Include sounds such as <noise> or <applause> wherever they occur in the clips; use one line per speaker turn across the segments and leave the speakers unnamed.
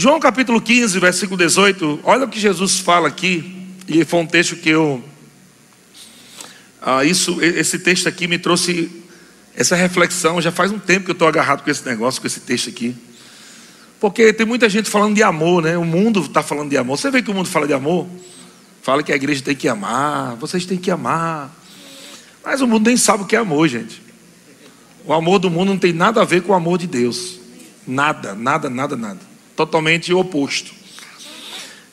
João capítulo 15, versículo 18, olha o que Jesus fala aqui, e foi um texto que eu. Ah, isso, esse texto aqui me trouxe essa reflexão. Já faz um tempo que eu estou agarrado com esse negócio, com esse texto aqui. Porque tem muita gente falando de amor, né? O mundo está falando de amor. Você vê que o mundo fala de amor? Fala que a igreja tem que amar, vocês têm que amar. Mas o mundo nem sabe o que é amor, gente. O amor do mundo não tem nada a ver com o amor de Deus. Nada, nada, nada, nada totalmente oposto.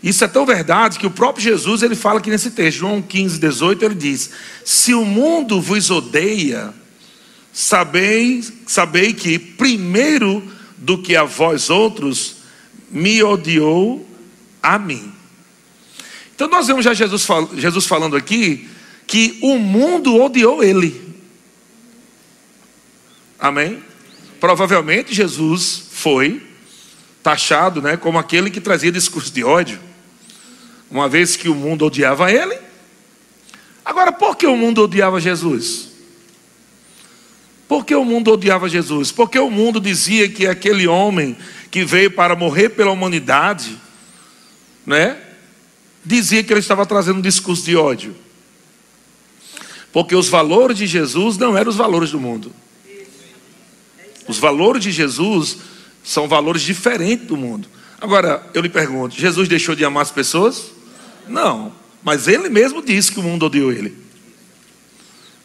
Isso é tão verdade que o próprio Jesus ele fala aqui nesse texto, João 15, 18, ele diz: Se o mundo vos odeia, sabei, sabei que primeiro do que a vós outros me odiou a mim. Então nós vemos já Jesus, Jesus falando aqui que o mundo odiou ele. Amém? Provavelmente Jesus foi taxado né, como aquele que trazia discurso de ódio, uma vez que o mundo odiava ele. Agora, por que o mundo odiava Jesus? Por que o mundo odiava Jesus? Porque o mundo dizia que aquele homem que veio para morrer pela humanidade, né? Dizia que ele estava trazendo um discurso de ódio. Porque os valores de Jesus não eram os valores do mundo. Os valores de Jesus são valores diferentes do mundo. Agora, eu lhe pergunto: Jesus deixou de amar as pessoas? Não. Mas ele mesmo disse que o mundo odiou ele.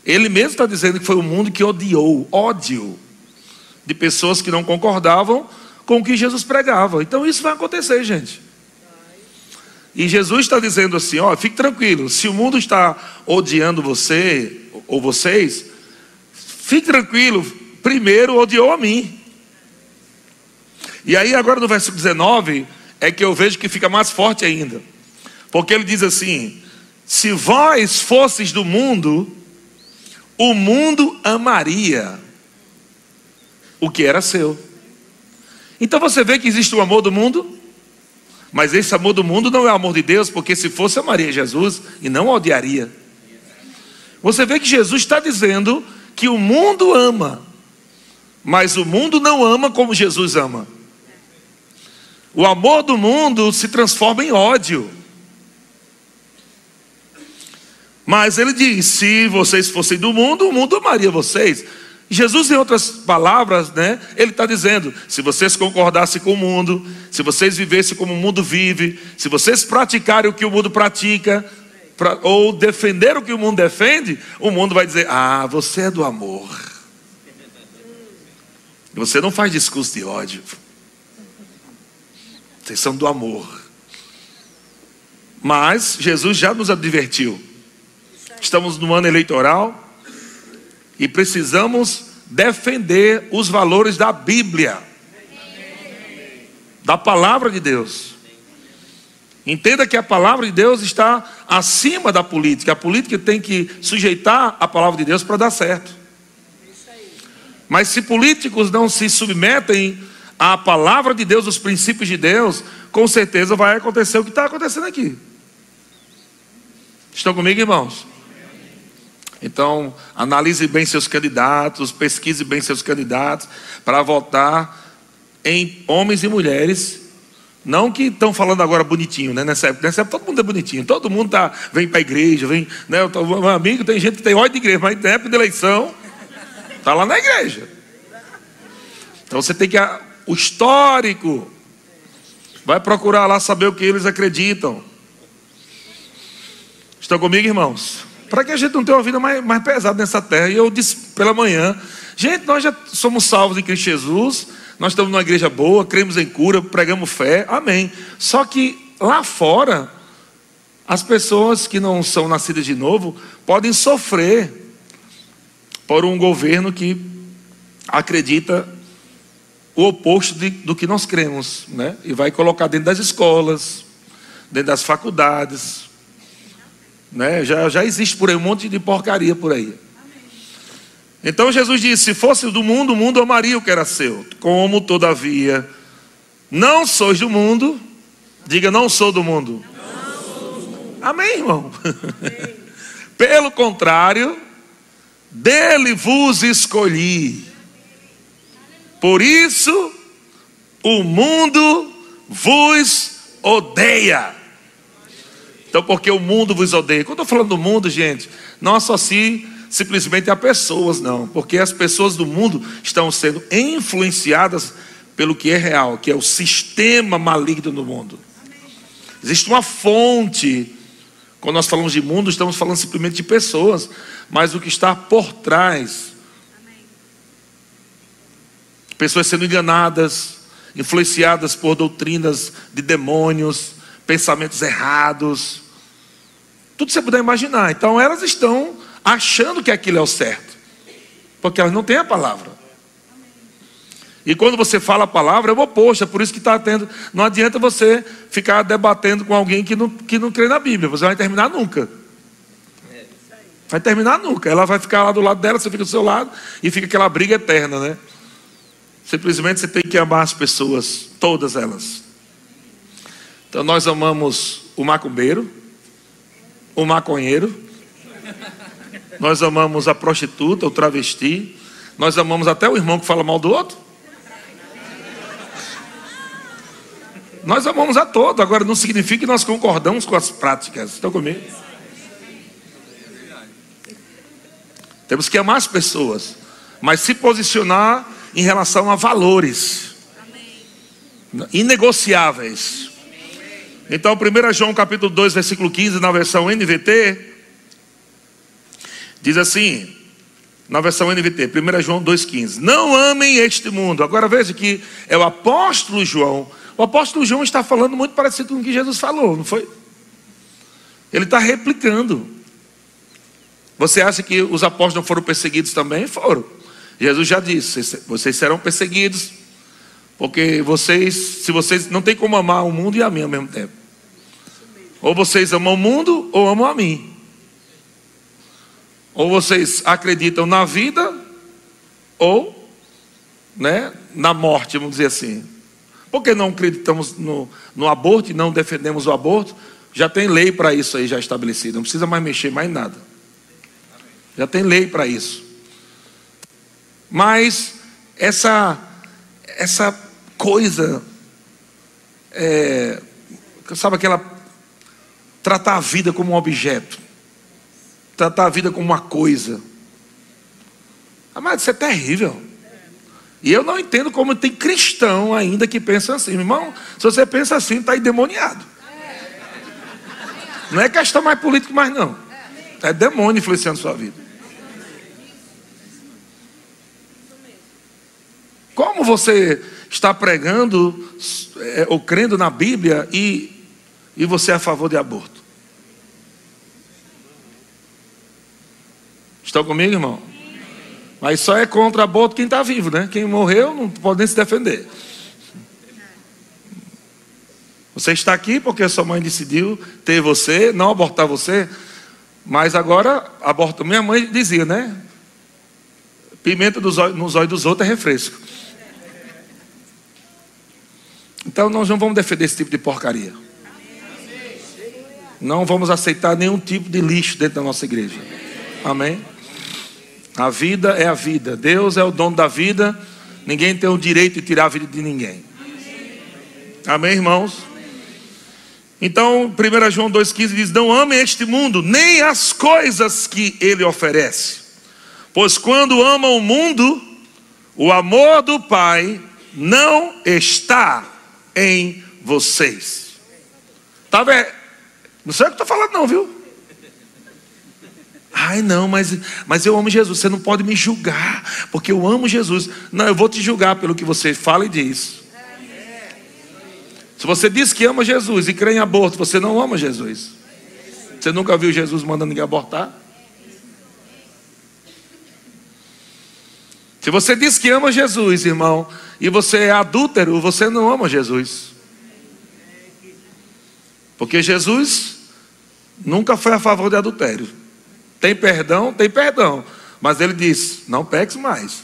Ele mesmo está dizendo que foi o mundo que odiou, ódio, de pessoas que não concordavam com o que Jesus pregava. Então isso vai acontecer, gente. E Jesus está dizendo assim: ó, fique tranquilo, se o mundo está odiando você ou vocês, fique tranquilo, primeiro odiou a mim. E aí, agora no versículo 19, é que eu vejo que fica mais forte ainda. Porque ele diz assim: Se vós fosses do mundo, o mundo amaria o que era seu. Então você vê que existe o amor do mundo, mas esse amor do mundo não é o amor de Deus, porque se fosse amaria Jesus e não odiaria. Você vê que Jesus está dizendo que o mundo ama, mas o mundo não ama como Jesus ama. O amor do mundo se transforma em ódio. Mas ele diz: se vocês fossem do mundo, o mundo amaria vocês. Jesus, em outras palavras, né, ele está dizendo: se vocês concordassem com o mundo, se vocês vivessem como o mundo vive, se vocês praticarem o que o mundo pratica, pra, ou defender o que o mundo defende, o mundo vai dizer: ah, você é do amor. Você não faz discurso de ódio. Vocês são do amor. Mas Jesus já nos advertiu. Estamos no ano eleitoral e precisamos defender os valores da Bíblia, da palavra de Deus. Entenda que a palavra de Deus está acima da política. A política tem que sujeitar a palavra de Deus para dar certo. Mas se políticos não se submetem a palavra de Deus, os princípios de Deus, com certeza vai acontecer o que está acontecendo aqui. Estão comigo, irmãos? Então, analise bem seus candidatos, pesquise bem seus candidatos, para votar em homens e mulheres. Não que estão falando agora bonitinho, né? Nessa época, nessa época todo mundo é bonitinho, todo mundo tá, vem para a igreja, vem. Né? Tô, meu amigo, tem gente que tem ódio de igreja, mas na época de eleição, está lá na igreja. Então você tem que o histórico. Vai procurar lá saber o que eles acreditam. Estão comigo, irmãos? Para que a gente não tenha uma vida mais, mais pesada nessa terra. E eu disse pela manhã: gente, nós já somos salvos em Cristo Jesus. Nós estamos numa igreja boa, cremos em cura, pregamos fé. Amém. Só que lá fora, as pessoas que não são nascidas de novo podem sofrer por um governo que acredita o oposto de, do que nós cremos, né? E vai colocar dentro das escolas, dentro das faculdades, né? Já, já existe por aí um monte de porcaria por aí. Então Jesus disse: se fosse do mundo, o mundo amaria o que era seu. Como, todavia, não sois do mundo, diga: não sou do mundo. Amém, irmão? Amém. <laughs> Pelo contrário, dele vos escolhi por isso o mundo vos odeia. Então, porque o mundo vos odeia. Quando eu estou falando do mundo, gente, não associe simplesmente a pessoas, não. Porque as pessoas do mundo estão sendo influenciadas pelo que é real, que é o sistema maligno do mundo. Existe uma fonte. Quando nós falamos de mundo, estamos falando simplesmente de pessoas, mas o que está por trás. Pessoas sendo enganadas, influenciadas por doutrinas de demônios, pensamentos errados, tudo você puder imaginar. Então elas estão achando que aquilo é o certo, porque elas não têm a palavra. E quando você fala a palavra, é o oposto, é por isso que está tendo. Não adianta você ficar debatendo com alguém que não, que não crê na Bíblia, você vai terminar nunca. Vai terminar nunca. Ela vai ficar lá do lado dela, você fica do seu lado, e fica aquela briga eterna, né? Simplesmente você tem que amar as pessoas, todas elas. Então nós amamos o macumbeiro, o maconheiro, nós amamos a prostituta, o travesti, nós amamos até o irmão que fala mal do outro. Nós amamos a todos, agora não significa que nós concordamos com as práticas. Estão comigo? Temos que amar as pessoas, mas se posicionar em relação a valores inegociáveis. Então, 1 João capítulo 2, versículo 15, na versão NVT, diz assim, na versão NVT, 1 João 2,15: Não amem este mundo. Agora veja que é o apóstolo João. O apóstolo João está falando muito parecido com o que Jesus falou, não foi? Ele está replicando. Você acha que os apóstolos não foram perseguidos também? Foram. Jesus já disse: vocês serão perseguidos, porque vocês, se vocês não tem como amar o mundo e a mim ao mesmo tempo. Ou vocês amam o mundo ou amam a mim. Ou vocês acreditam na vida ou né, na morte, vamos dizer assim. Por que não acreditamos no, no aborto e não defendemos o aborto? Já tem lei para isso aí já estabelecida, não precisa mais mexer mais nada. Já tem lei para isso. Mas essa essa coisa é, sabe aquela tratar a vida como um objeto, tratar a vida como uma coisa. Ah, mas isso é terrível. E eu não entendo como tem cristão ainda que pensa assim. Irmão, se você pensa assim, está endemoniado. Não é questão mais política mais não. É demônio influenciando sua vida. Como você está pregando é, ou crendo na Bíblia e, e você é a favor de aborto? Estão comigo, irmão? Mas só é contra aborto quem está vivo, né? Quem morreu não pode nem se defender. Você está aqui porque sua mãe decidiu ter você, não abortar você. Mas agora, aborto. Minha mãe dizia, né? Pimenta nos olhos dos outros é refresco. Então nós não vamos defender esse tipo de porcaria. Não vamos aceitar nenhum tipo de lixo dentro da nossa igreja. Amém? A vida é a vida. Deus é o dono da vida. Ninguém tem o direito de tirar a vida de ninguém. Amém, irmãos? Então, 1 João 2,15 diz: Não amem este mundo, nem as coisas que ele oferece. Pois quando amam o mundo, o amor do Pai não está em vocês. Tá vendo? Não sei o que estou falando, não, viu? Ai, não, mas, mas eu amo Jesus. Você não pode me julgar, porque eu amo Jesus. Não, eu vou te julgar pelo que você fala e diz. Se você diz que ama Jesus e crê em aborto, você não ama Jesus. Você nunca viu Jesus mandando ninguém abortar? Se você diz que ama Jesus, irmão, e você é adúltero, você não ama Jesus. Porque Jesus nunca foi a favor de adultério. Tem perdão? Tem perdão. Mas ele disse: não peques mais.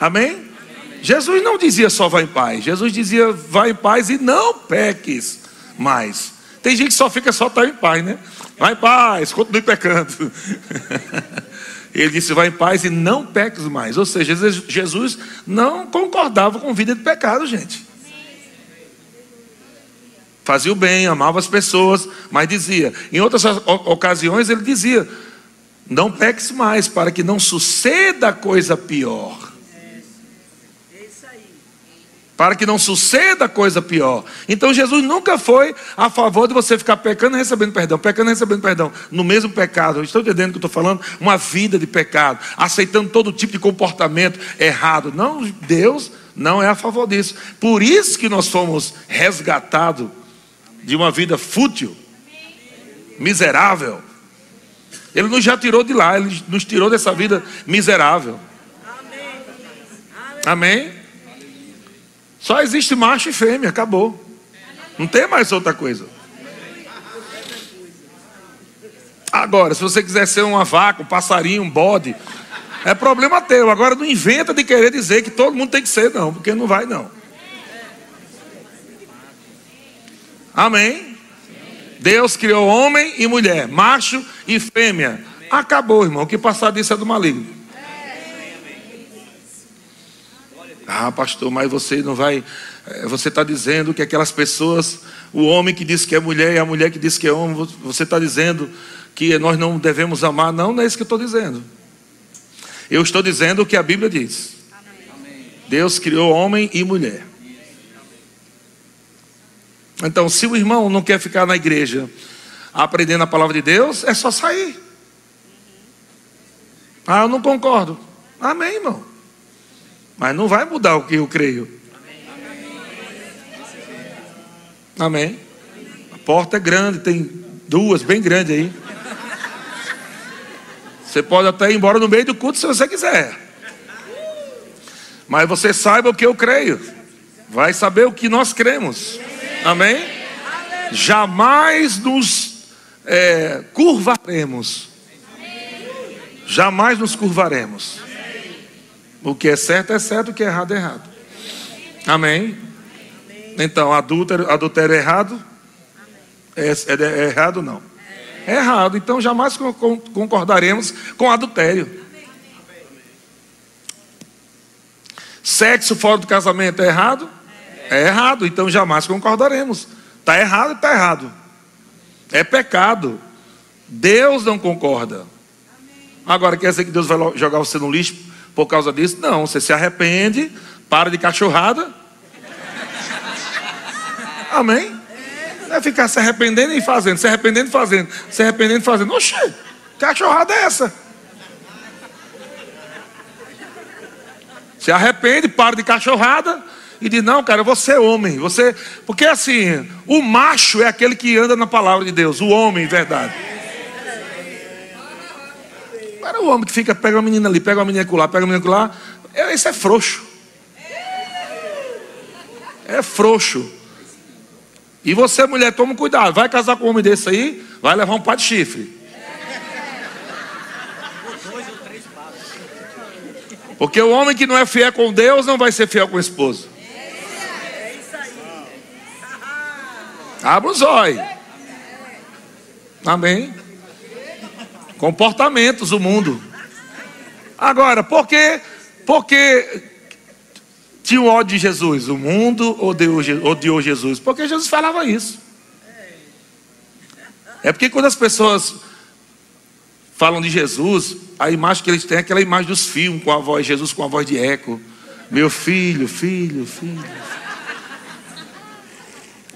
Amém? Amém? Jesus não dizia só vá em paz. Jesus dizia vá em paz e não peques mais. Tem gente que só fica só tá em paz, né? Vai em paz, continue pecando. <laughs> Ele disse: Vai em paz e não peques mais. Ou seja, Jesus não concordava com vida de pecado, gente. Fazia o bem, amava as pessoas, mas dizia. Em outras ocasiões ele dizia: Não peques mais, para que não suceda coisa pior para que não suceda coisa pior. Então Jesus nunca foi a favor de você ficar pecando e recebendo perdão, pecando e recebendo perdão, no mesmo pecado. Estou entendendo o que eu estou falando? Uma vida de pecado, aceitando todo tipo de comportamento errado. Não, Deus não é a favor disso. Por isso que nós fomos resgatados de uma vida fútil, miserável. Ele nos já tirou de lá, ele nos tirou dessa vida miserável. Amém? Só existe macho e fêmea, acabou. Não tem mais outra coisa. Agora, se você quiser ser uma vaca, um passarinho, um bode, é problema teu. Agora não inventa de querer dizer que todo mundo tem que ser, não, porque não vai, não. Amém? Deus criou homem e mulher, macho e fêmea. Acabou, irmão. O que passar disso é do maligno. Ah, pastor, mas você não vai. Eh, você está dizendo que aquelas pessoas, o homem que diz que é mulher e a mulher que diz que é homem, você está dizendo que nós não devemos amar. Não, não é isso que eu estou dizendo. Eu estou dizendo o que a Bíblia diz. Deus criou homem e mulher. Então, se o irmão não quer ficar na igreja aprendendo a palavra de Deus, é só sair. Ah, eu não concordo. Amém, irmão. Mas não vai mudar o que eu creio. Amém. A porta é grande, tem duas bem grandes aí. Você pode até ir embora no meio do culto se você quiser. Mas você saiba o que eu creio. Vai saber o que nós cremos. Amém? Jamais nos é, curvaremos. Jamais nos curvaremos. O que é certo é certo, o que é errado é errado. Amém? Então, adúltero, adultério é errado? É, é, é errado não? É errado. Então, jamais concordaremos com adultério. Sexo fora do casamento é errado? É errado. Então, jamais concordaremos. Está errado, está errado. É pecado. Deus não concorda. Agora, quer dizer que Deus vai jogar você no lixo por causa disso? Não, você se arrepende, para de cachorrada. Amém? Não é ficar se arrependendo e fazendo, se arrependendo e fazendo, se arrependendo e fazendo. Oxê, cachorrada é essa? Se arrepende, para de cachorrada e diz: Não, cara, você é homem. Você... Porque assim, o macho é aquele que anda na palavra de Deus, o homem, verdade. Agora o homem que fica, pega uma menina ali, pega uma menina lá, pega uma menina lá, esse é frouxo. É frouxo. E você, mulher, toma cuidado. Vai casar com um homem desse aí, vai levar um par de chifre. Porque o homem que não é fiel com Deus não vai ser fiel com o esposo. Abra os olhos. Amém comportamentos do mundo. Agora, por que, tinha o ódio de Jesus? O mundo odiou, odiou Jesus? Porque Jesus falava isso. É porque quando as pessoas falam de Jesus, a imagem que eles têm é aquela imagem dos filmes, com a voz, Jesus com a voz de eco. Meu filho, filho, filho.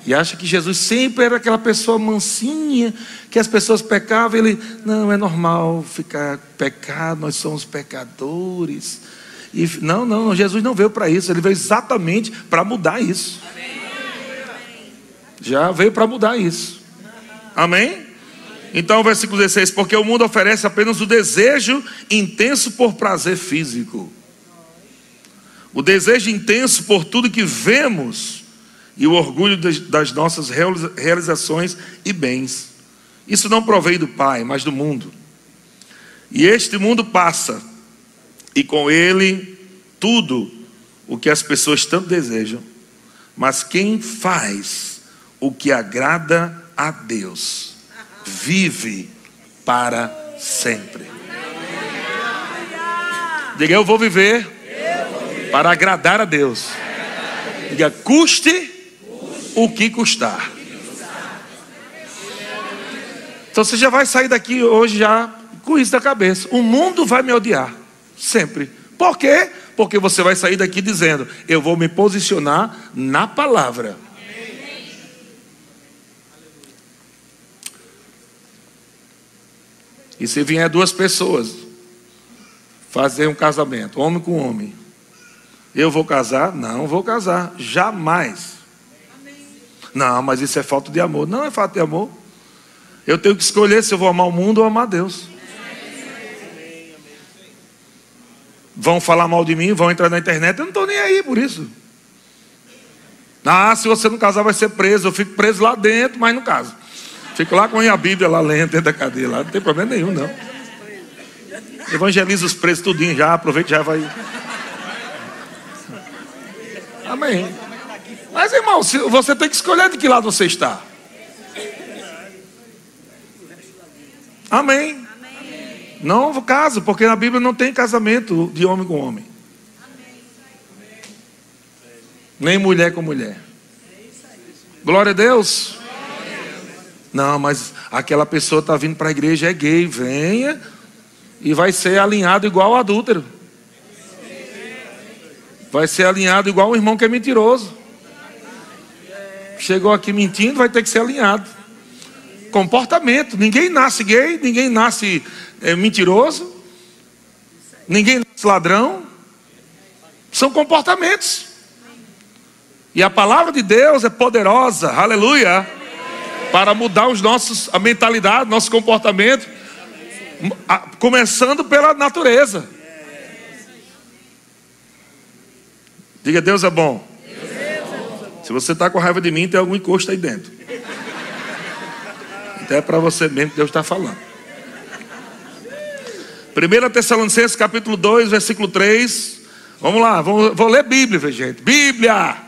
E acha que Jesus sempre era aquela pessoa mansinha, que as pessoas pecavam, ele, não, é normal ficar pecado, nós somos pecadores. E, não, não, Jesus não veio para isso, ele veio exatamente para mudar isso. Já veio para mudar isso. Amém? Então, versículo 16: Porque o mundo oferece apenas o desejo intenso por prazer físico, o desejo intenso por tudo que vemos e o orgulho das nossas realizações e bens. Isso não provém do Pai, mas do mundo. E este mundo passa, e com ele tudo o que as pessoas tanto desejam. Mas quem faz o que agrada a Deus, vive para sempre. Diga, eu vou viver para agradar a Deus. Diga, custe o que custar. Então você já vai sair daqui hoje já com isso na cabeça. O mundo vai me odiar. Sempre. Por quê? Porque você vai sair daqui dizendo: Eu vou me posicionar na palavra. E se vier duas pessoas fazer um casamento, homem com homem, eu vou casar? Não vou casar, jamais. Não, mas isso é falta de amor. Não é falta de amor. Eu tenho que escolher se eu vou amar o mundo ou amar Deus. Vão falar mal de mim, vão entrar na internet, eu não estou nem aí por isso. Ah, se você não casar, vai ser preso. Eu fico preso lá dentro, mas não caso. Fico lá com a Bíblia lá lendo dentro da cadeia, lá não tem problema nenhum, não. Evangeliza os presos tudinho já, aproveita já vai. Amém. Mas, irmão, você tem que escolher de que lado você está. Amém. Amém. Não caso, porque na Bíblia não tem casamento de homem com homem. Nem mulher com mulher. Glória a Deus. Não, mas aquela pessoa está vindo para a igreja, é gay, venha e vai ser alinhado igual o adúltero. Vai ser alinhado igual o irmão que é mentiroso. Chegou aqui mentindo, vai ter que ser alinhado. Comportamento. Ninguém nasce gay, ninguém nasce é, mentiroso, ninguém nasce ladrão. São comportamentos. E a palavra de Deus é poderosa, aleluia, para mudar os nossos, a mentalidade, nosso comportamento, começando pela natureza. Diga, Deus é bom. Se você está com raiva de mim, tem algum encosto aí dentro. Até é para você mesmo que Deus está falando. 1 Tessalonicenses capítulo 2, versículo 3. Vamos lá, vou, vou ler Bíblia, gente. Bíblia!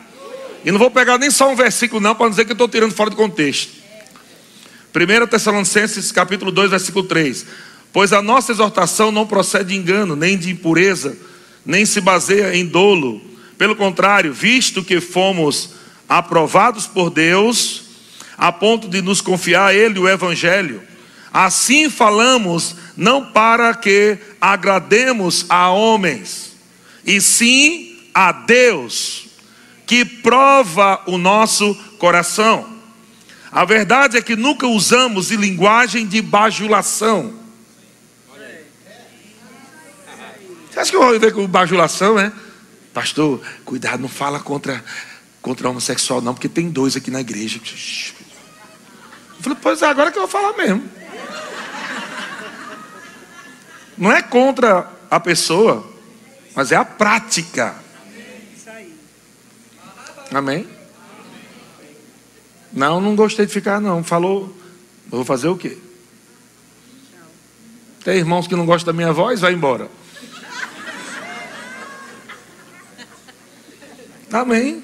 E não vou pegar nem só um versículo, não, para dizer que eu estou tirando fora do contexto. 1 Tessalonicenses capítulo 2, versículo 3. Pois a nossa exortação não procede de engano, nem de impureza, nem se baseia em dolo. Pelo contrário, visto que fomos aprovados por Deus, a ponto de nos confiar a Ele o Evangelho. Assim falamos, não para que agrademos a homens, e sim a Deus, que prova o nosso coração. A verdade é que nunca usamos de linguagem de bajulação. Você acha que eu vou ver com bajulação, é? Pastor, cuidado, não fala contra, contra homossexual, não, porque tem dois aqui na igreja. Eu falei, pois é, agora que eu vou falar mesmo. Não é contra a pessoa, mas é a prática. Amém? Não, não gostei de ficar, não. Falou, vou fazer o quê? Tem irmãos que não gostam da minha voz, vai embora. Amém.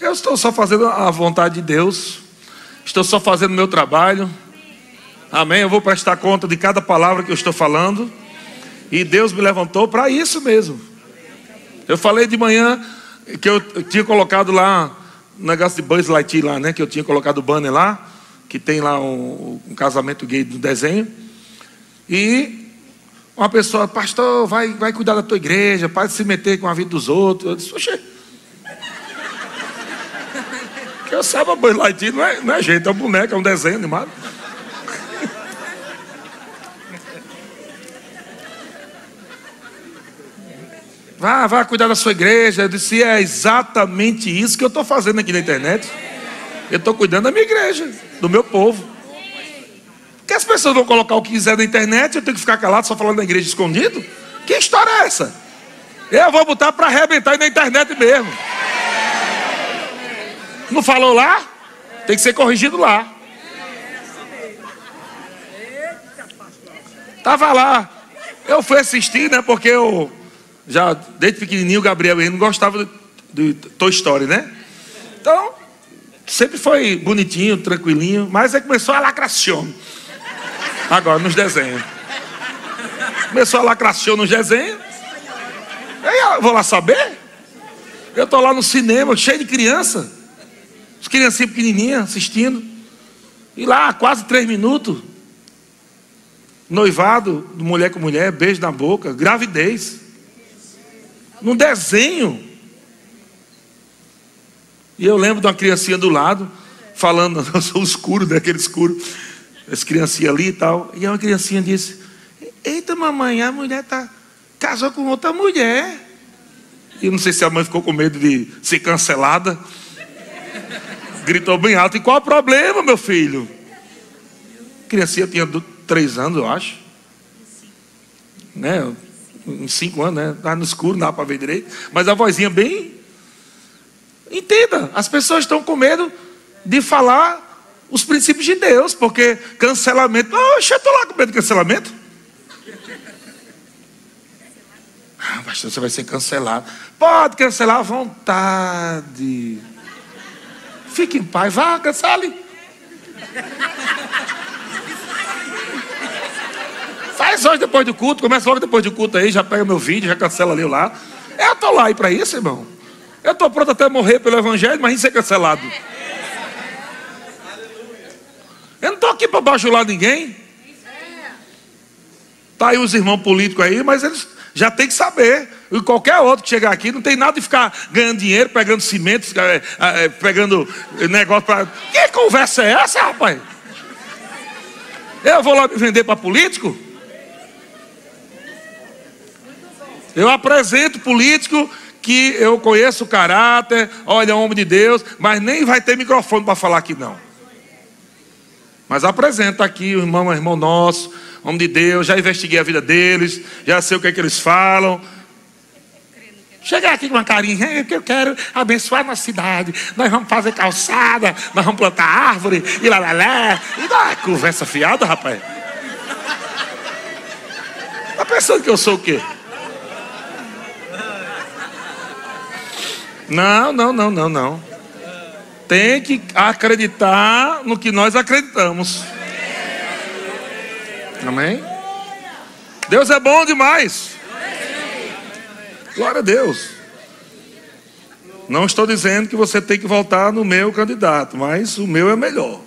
Eu estou só fazendo a vontade de Deus. Estou só fazendo o meu trabalho. Amém. Eu vou prestar conta de cada palavra que eu estou falando. E Deus me levantou para isso mesmo. Eu falei de manhã que eu tinha colocado lá um negócio de Buzz Lightyear lá, né? Que eu tinha colocado o banner lá, que tem lá um, um casamento gay do desenho. E uma pessoa, pastor, vai, vai cuidar da tua igreja, para de se meter com a vida dos outros. Eu disse, oxe, que eu saiba, Buzz Lightyear não é, não é gente, é um boneco, é um desenho animado. Vá, vá cuidar da sua igreja. Eu disse, é exatamente isso que eu estou fazendo aqui na internet. Eu estou cuidando da minha igreja, do meu povo. Que as pessoas vão colocar o que quiser na internet, eu tenho que ficar calado só falando da igreja escondido? Que história é essa? Eu vou botar para arrebentar na internet mesmo. Não falou lá? Tem que ser corrigido lá. Tava lá. Eu fui assistir, né? Porque eu já desde pequenininho o Gabriel ele não gostava de Toy Story, né? Então, sempre foi bonitinho, tranquilinho, mas aí começou a lacração. Agora nos desenhos. Começou a lacração nos desenhos. Aí eu vou lá saber. Eu tô lá no cinema, cheio de criança. As criancinhas pequenininhas assistindo. E lá, quase três minutos, noivado, mulher com mulher, beijo na boca, gravidez. Num desenho. E eu lembro de uma criancinha do lado, falando, <laughs> eu sou escuro, daquele né, escuro, as criancinhas ali e tal. E uma criancinha disse: Eita, mamãe, a mulher tá, casou com outra mulher. E eu não sei se a mãe ficou com medo de ser cancelada. Gritou bem alto: E qual o problema, meu filho? Criancinha tinha três anos, eu acho. Né? Uns cinco anos, né? Estava no escuro, não dá para ver direito. Mas a vozinha bem. Entenda, as pessoas estão com medo de falar os princípios de Deus, porque cancelamento. Oxe, eu estou lá com medo de cancelamento. Ah, pastor, você vai ser cancelado. Pode cancelar à vontade. Fique em paz, vá, cancele. Faz hoje depois do culto, começa logo depois do culto aí, já pega meu vídeo, já cancela ali lá. Eu estou lá aí para isso, irmão. Eu estou pronto até morrer pelo evangelho, mas ser cancelado. Eu não estou aqui para bajular ninguém. Tá aí os irmãos políticos aí, mas eles já tem que saber. E qualquer outro que chegar aqui não tem nada de ficar ganhando dinheiro, pegando cimento, é, é, pegando negócio para. Que conversa é essa, rapaz? Eu vou lá me vender para político? Eu apresento político que eu conheço o caráter, olha, é homem de Deus, mas nem vai ter microfone para falar aqui não. Mas apresenta aqui o irmão, o irmão nosso, homem de Deus, já investiguei a vida deles, já sei o que é que eles falam. Chegar aqui com uma carinha, que eu quero abençoar nossa cidade. Nós vamos fazer calçada, nós vamos plantar árvore, e lá, lá, lá. E dá conversa fiada, rapaz. Tá pensando que eu sou o quê? Não, não, não, não, não. Tem que acreditar no que nós acreditamos. Amém? Deus é bom demais. Glória a Deus. Não estou dizendo que você tem que votar no meu candidato, mas o meu é melhor.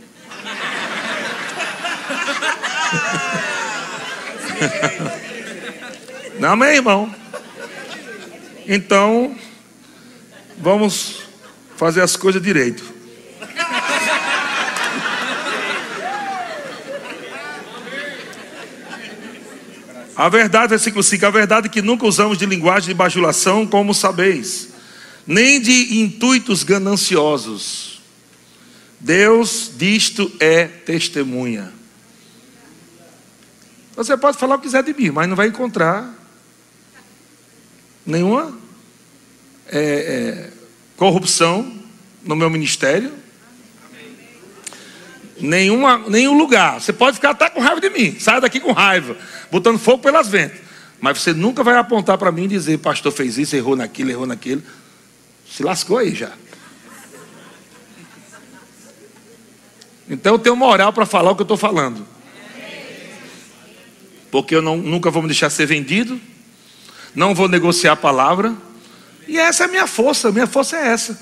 Amém, irmão? Então, vamos fazer as coisas direito. A verdade, versículo 5, a verdade é que nunca usamos de linguagem de bajulação, como sabeis, nem de intuitos gananciosos. Deus disto é testemunha. Você pode falar o que quiser de mim, mas não vai encontrar nenhuma é, é, corrupção no meu ministério, nenhuma, nenhum lugar. Você pode ficar até com raiva de mim, saia daqui com raiva botando fogo pelas ventas. Mas você nunca vai apontar para mim e dizer, pastor fez isso, errou naquilo, errou naquilo. Se lascou aí já. Então eu tenho moral para falar o que eu estou falando. Porque eu não, nunca vou me deixar ser vendido. Não vou negociar a palavra. E essa é a minha força. Minha força é essa.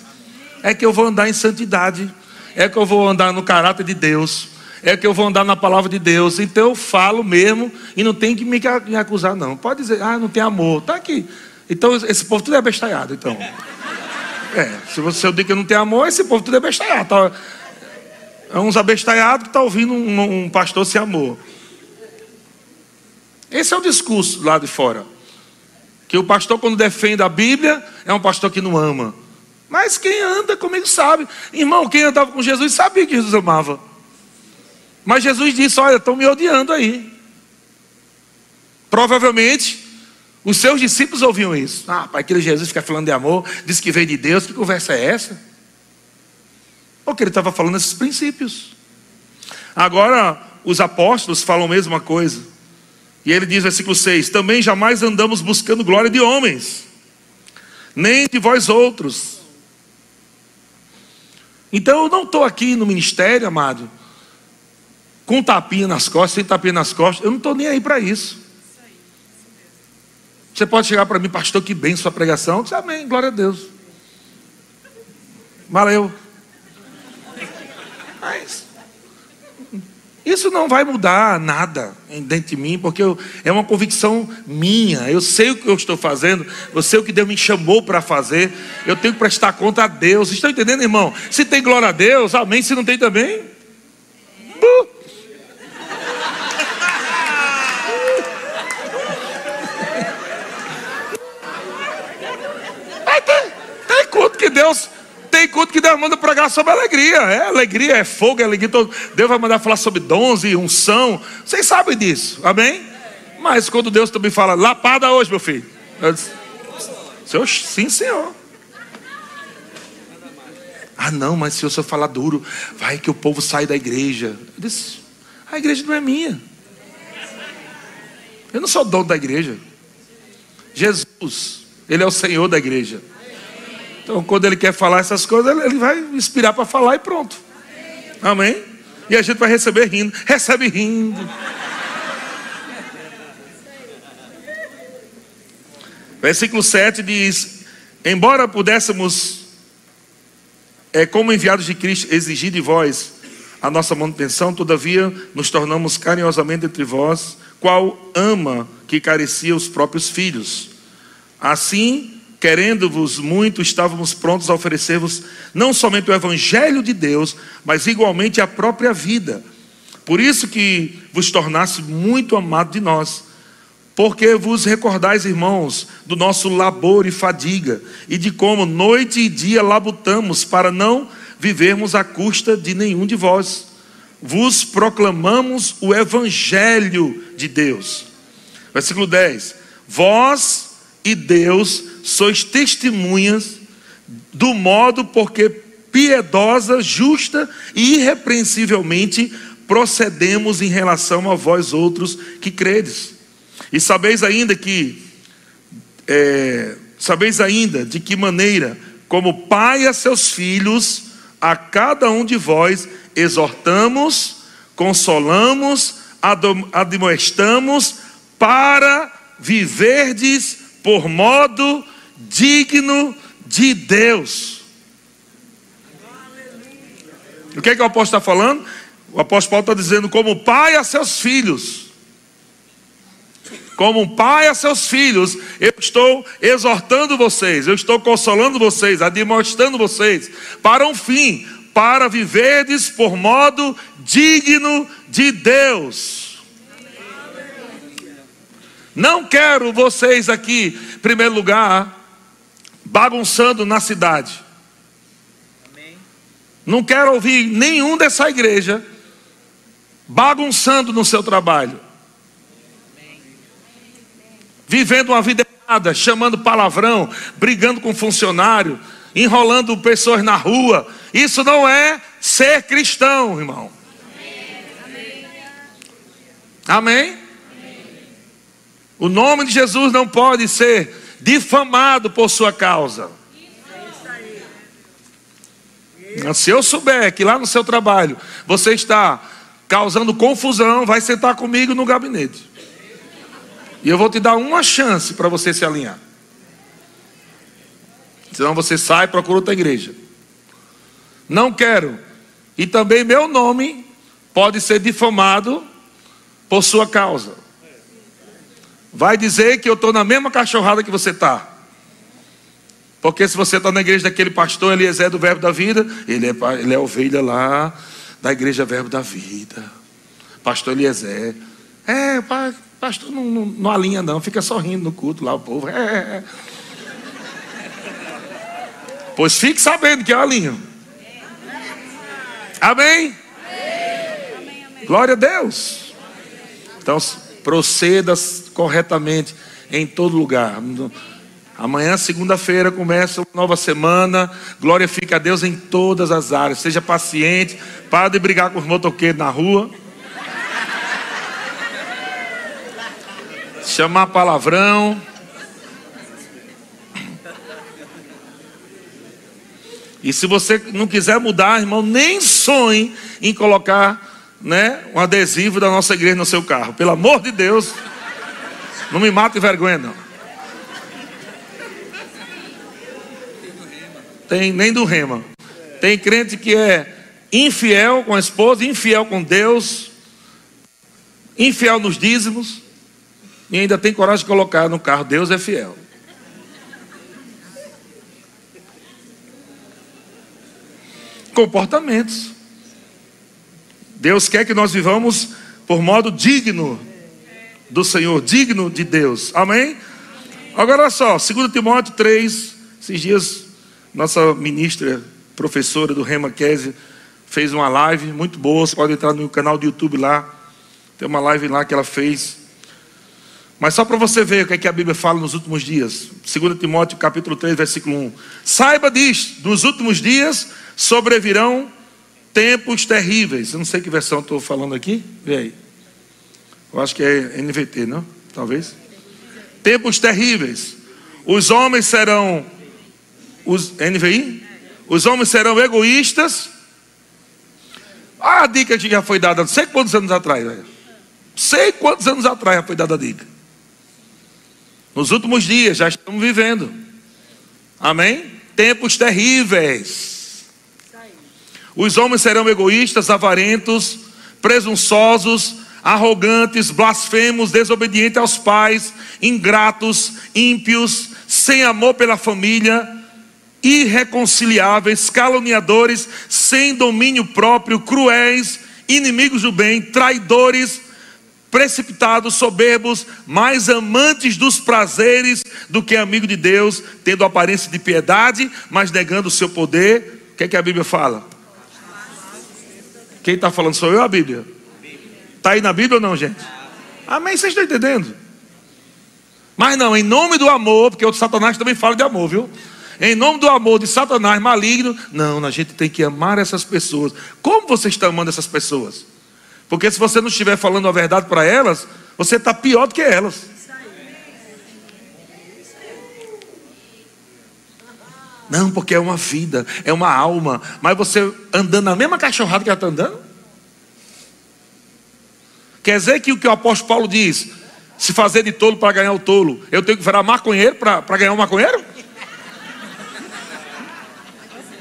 É que eu vou andar em santidade. É que eu vou andar no caráter de Deus é que eu vou andar na palavra de Deus. Então eu falo mesmo e não tem que me acusar, não. Pode dizer, ah, não tem amor. Está aqui. Então esse povo tudo é bestalhado. Então. É, se você eu digo que não tem amor, esse povo tudo é bestalhado. Tá, é uns abestalhados que estão tá ouvindo um, um pastor sem amor. Esse é o discurso lá de fora. Que o pastor, quando defende a Bíblia, é um pastor que não ama. Mas quem anda comigo sabe. Irmão, quem andava com Jesus sabia que Jesus amava. Mas Jesus disse: Olha, estão me odiando aí. Provavelmente, os seus discípulos ouviam isso. Ah, pai, aquele Jesus fica falando de amor, diz que veio de Deus, que conversa é essa? Porque ele estava falando esses princípios. Agora, os apóstolos falam a mesma coisa. E ele diz, versículo 6: Também jamais andamos buscando glória de homens, nem de vós outros. Então eu não estou aqui no ministério, amado, com tapinha nas costas, sem tapinha nas costas, eu não estou nem aí para isso. Você pode chegar para mim, pastor, que bem sua pregação. Eu disse, amém, glória a Deus. Valeu. Mas Isso não vai mudar nada dentro de mim, porque eu, é uma convicção minha. Eu sei o que eu estou fazendo, eu sei o que Deus me chamou para fazer. Eu tenho que prestar conta a Deus. Estão entendendo, irmão? Se tem glória a Deus, amém. Se não tem também, uh. tem culto que Deus tem culto que Deus manda pregar sobre alegria. É alegria, é fogo, é alegria. Deus vai mandar falar sobre dons e unção. Vocês sabem disso, amém? Mas quando Deus também fala, lapada hoje, meu filho. Eu disse, senhor, sim, senhor. Ah, não, mas se eu só falar duro, vai que o povo sai da igreja. Eu disse, a igreja não é minha. Eu não sou dono da igreja. Jesus, Ele é o Senhor da igreja. Então, quando ele quer falar essas coisas, ele vai inspirar para falar e pronto. Amém? E a gente vai receber rindo. Recebe rindo. Versículo 7 diz: Embora pudéssemos, é, como enviados de Cristo, exigir de vós a nossa manutenção, todavia nos tornamos carinhosamente entre vós, qual ama que carecia os próprios filhos. Assim, querendo-vos muito, estávamos prontos a oferecer-vos não somente o Evangelho de Deus, mas igualmente a própria vida. Por isso que vos tornasse muito amado de nós, porque vos recordais, irmãos, do nosso labor e fadiga, e de como noite e dia labutamos para não vivermos à custa de nenhum de vós. Vos proclamamos o Evangelho de Deus. Versículo 10: Vós e Deus sois testemunhas do modo porque piedosa, justa e irrepreensivelmente procedemos em relação a vós outros que credes. E sabeis ainda que é, sabeis ainda de que maneira, como pai a seus filhos, a cada um de vós exortamos, consolamos, admoestamos para viverdes por modo digno de Deus. O que é que o apóstolo está falando? O apóstolo Paulo está dizendo, como pai a seus filhos. Como um pai a seus filhos, eu estou exortando vocês, eu estou consolando vocês, admoestando vocês, para um fim, para viverdes por modo digno de Deus. Não quero vocês aqui, em primeiro lugar, bagunçando na cidade. Não quero ouvir nenhum dessa igreja bagunçando no seu trabalho. Vivendo uma vida errada, chamando palavrão, brigando com funcionário, enrolando pessoas na rua. Isso não é ser cristão, irmão. Amém? O nome de Jesus não pode ser difamado por sua causa. Se eu souber que lá no seu trabalho você está causando confusão, vai sentar comigo no gabinete. E eu vou te dar uma chance para você se alinhar. Senão você sai e procura outra igreja. Não quero. E também meu nome pode ser difamado por sua causa vai dizer que eu estou na mesma cachorrada que você está. Porque se você está na igreja daquele pastor Eliezer do Verbo da Vida, ele é, ele é ovelha lá da igreja Verbo da Vida. Pastor Eliezer. É, pastor não, não, não alinha não, fica sorrindo no culto lá o povo. É, é. é. Pois fique sabendo que eu alinho. Amém? Glória a Deus. Então, proceda corretamente em todo lugar. Amanhã, segunda-feira, começa uma nova semana. Glória fica a Deus em todas as áreas. Seja paciente. Para de brigar com os motoqueiros na rua. Chamar palavrão. E se você não quiser mudar, irmão, nem sonhe em colocar né, um adesivo da nossa igreja no seu carro. Pelo amor de Deus. Não me mate vergonha, não. Tem nem do rema. Tem crente que é infiel com a esposa, infiel com Deus, infiel nos dízimos e ainda tem coragem de colocar no carro: Deus é fiel. Comportamentos. Deus quer que nós vivamos por modo digno do Senhor, digno de Deus. Amém? Agora olha só, 2 Timóteo 3, esses dias, nossa ministra, professora do Rema Kese, fez uma live muito boa. Você pode entrar no canal do YouTube lá. Tem uma live lá que ela fez. Mas só para você ver o que, é que a Bíblia fala nos últimos dias. 2 Timóteo capítulo 3, versículo 1. Saiba disto, nos últimos dias sobrevirão tempos terríveis. Eu não sei que versão estou falando aqui. Vê aí. Eu acho que é NVT, não? Talvez. Tempos terríveis. Os homens serão. Os, NVI? Os homens serão egoístas Olha a dica que já foi dada, sei quantos anos atrás, velho. Sei quantos anos atrás já foi dada a dica. Nos últimos dias, já estamos vivendo. Amém? Tempos terríveis. Os homens serão egoístas, avarentos, presunçosos, arrogantes, blasfemos, desobedientes aos pais, ingratos, ímpios, sem amor pela família irreconciliáveis, caluniadores, sem domínio próprio, cruéis, inimigos do bem, traidores, precipitados, soberbos, mais amantes dos prazeres do que amigo de Deus, tendo aparência de piedade, mas negando o seu poder. O que, é que a Bíblia fala? Quem está falando sou eu a Bíblia? Está aí na Bíblia ou não, gente? Amém? Vocês estão entendendo? Mas não, em nome do amor, porque o Satanás também fala de amor, viu? em nome do amor de Satanás maligno. Não, a gente tem que amar essas pessoas. Como você está amando essas pessoas? Porque se você não estiver falando a verdade para elas, você está pior do que elas. Não, porque é uma vida, é uma alma. Mas você andando na mesma cachorrada que ela está andando? Quer dizer que o que o apóstolo Paulo diz, se fazer de tolo para ganhar o tolo, eu tenho que virar maconheiro para ganhar um maconheiro?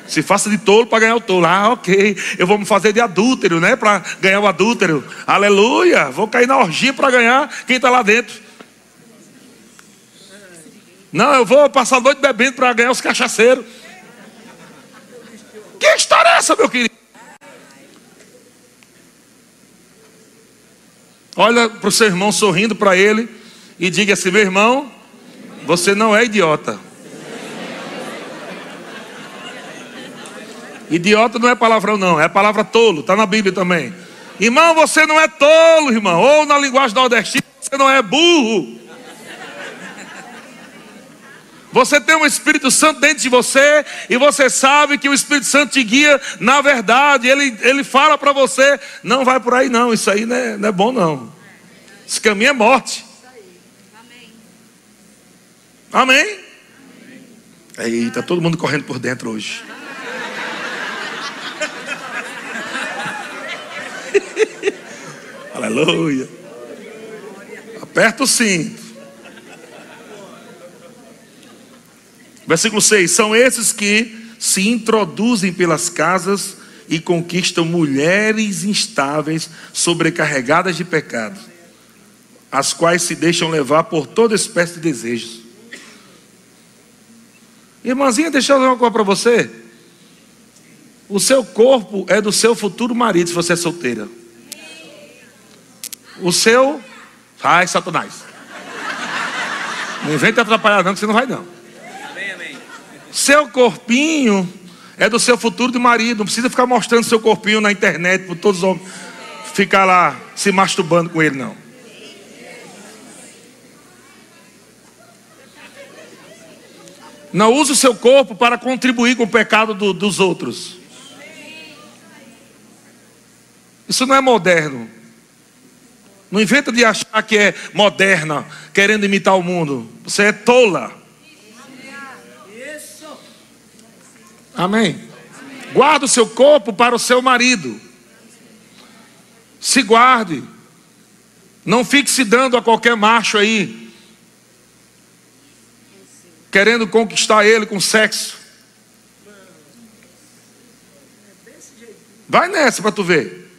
Se faça de tolo para ganhar o tolo. Ah, ok. Eu vou me fazer de adúltero, né? Para ganhar o adúltero. Aleluia. Vou cair na orgia para ganhar quem está lá dentro. Não, eu vou passar a noite bebendo para ganhar os cachaceiros. Que história é essa, meu querido? Olha para o seu irmão sorrindo para ele e diga assim: meu irmão, você não é idiota. Idiota não é palavrão, não, é palavra tolo, está na Bíblia também. Irmão, você não é tolo, irmão. Ou na linguagem nordestina, você não é burro. Você tem um Espírito Santo dentro de você e você sabe que o Espírito Santo te guia na verdade. Ele, ele fala para você: não vai por aí, não. Isso aí não é, não é bom, não. Esse caminho é morte. Amém? Amém? Eita, todo mundo correndo por dentro hoje. <laughs> Aleluia. Aperta o cinto. Versículo 6: São esses que se introduzem pelas casas e conquistam mulheres instáveis, sobrecarregadas de pecado, as quais se deixam levar por toda espécie de desejos. Irmãzinha, deixa eu dizer uma coisa para você. O seu corpo é do seu futuro marido, se você é solteira. O seu. Vai, Satanás. Não inventa atrapalhar, não, que você não vai, não. Seu corpinho é do seu futuro de marido. Não precisa ficar mostrando seu corpinho na internet para todos os homens ficar lá se masturbando com ele, não. Não use o seu corpo para contribuir com o pecado do, dos outros. Isso não é moderno. Não inventa de achar que é moderna, querendo imitar o mundo. Você é tola. Amém. Guarda o seu corpo para o seu marido. Se guarde. Não fique se dando a qualquer macho aí. Querendo conquistar ele com sexo. Vai nessa para tu ver.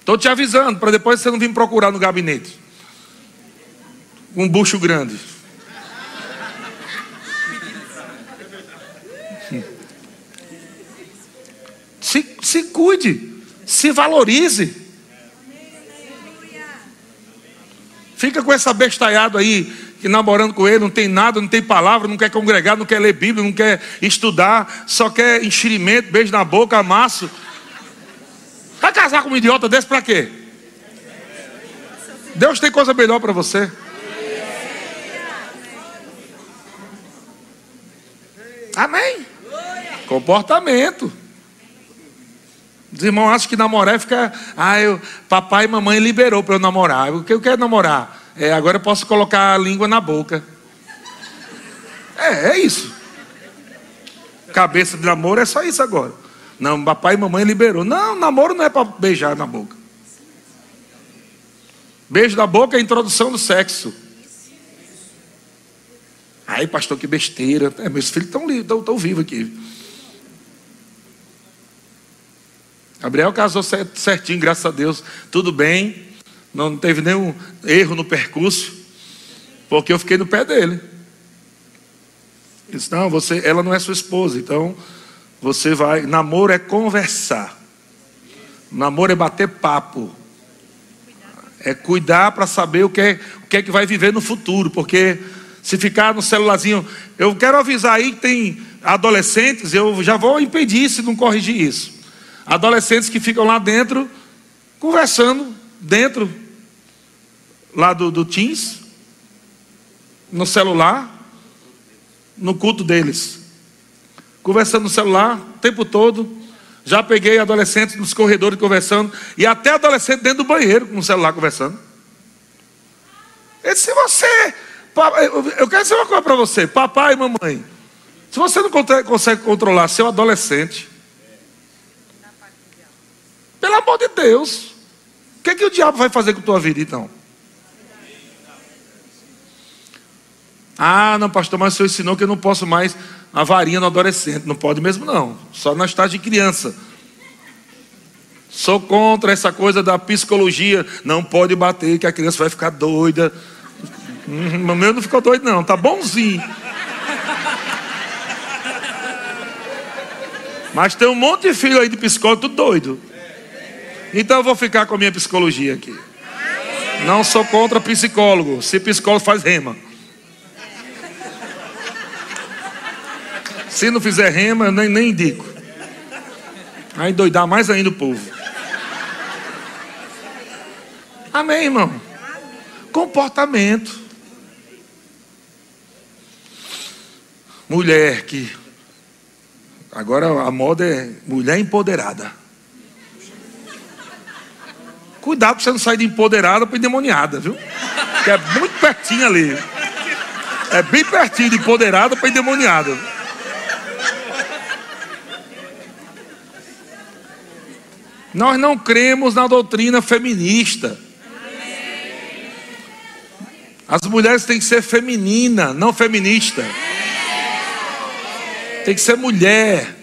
Estou te avisando para depois você não vir me procurar no gabinete. Um bucho grande. Se, cuide, se valorize. Fica com essa bestalhada aí, que namorando com ele, não tem nada, não tem palavra, não quer congregar, não quer ler Bíblia, não quer estudar, só quer enxerimento, beijo na boca, amasso. Vai casar com um idiota desse para quê? Deus tem coisa melhor para você. Amém. Comportamento. Os irmãos acham que namorar fica. Ah, eu, papai e mamãe liberou para eu namorar. O que eu quero namorar? É, agora eu posso colocar a língua na boca. É, é isso. Cabeça de namoro é só isso agora. Não, papai e mamãe liberou. Não, namoro não é para beijar na boca. Beijo na boca é introdução do sexo. Ai, pastor, que besteira. É, meus filhos estão tão, vivos aqui. Gabriel casou certinho, graças a Deus. Tudo bem. Não teve nenhum erro no percurso. Porque eu fiquei no pé dele. Ele disse, não, você, ela não é sua esposa. Então, você vai. Namoro é conversar. Namoro é bater papo. É cuidar para saber o que, é, o que é que vai viver no futuro. Porque se ficar no celularzinho, eu quero avisar aí que tem adolescentes, eu já vou impedir se não corrigir isso. Adolescentes que ficam lá dentro, conversando, dentro, lá do, do Teams, no celular, no culto deles. Conversando no celular o tempo todo. Já peguei adolescentes nos corredores conversando, e até adolescente dentro do banheiro com o celular conversando. se você eu quero dizer uma coisa para você, papai e mamãe. Se você não consegue controlar seu adolescente, pelo amor de Deus, o que, é que o diabo vai fazer com a tua vida então? Ah, não, pastor, mas o senhor ensinou que eu não posso mais a varinha no adolescente. Não pode mesmo, não. Só na estágio de criança. Sou contra essa coisa da psicologia. Não pode bater, que a criança vai ficar doida. Hum, o meu não ficou doido, não, tá bonzinho. Mas tem um monte de filho aí de psicólogo, tudo doido. Então eu vou ficar com a minha psicologia aqui. Não sou contra psicólogo. Se psicólogo faz rema. Se não fizer rema, eu nem, nem indico. Aí doidar mais ainda o povo. Amém, irmão? Comportamento. Mulher que. Agora a moda é mulher empoderada. Cuidado para você não sair de empoderada para endemoniada, viu? Que é muito pertinho ali. É bem pertinho de empoderada para endemoniada. Nós não cremos na doutrina feminista. As mulheres têm que ser feminina, não feminista. Tem que ser mulher.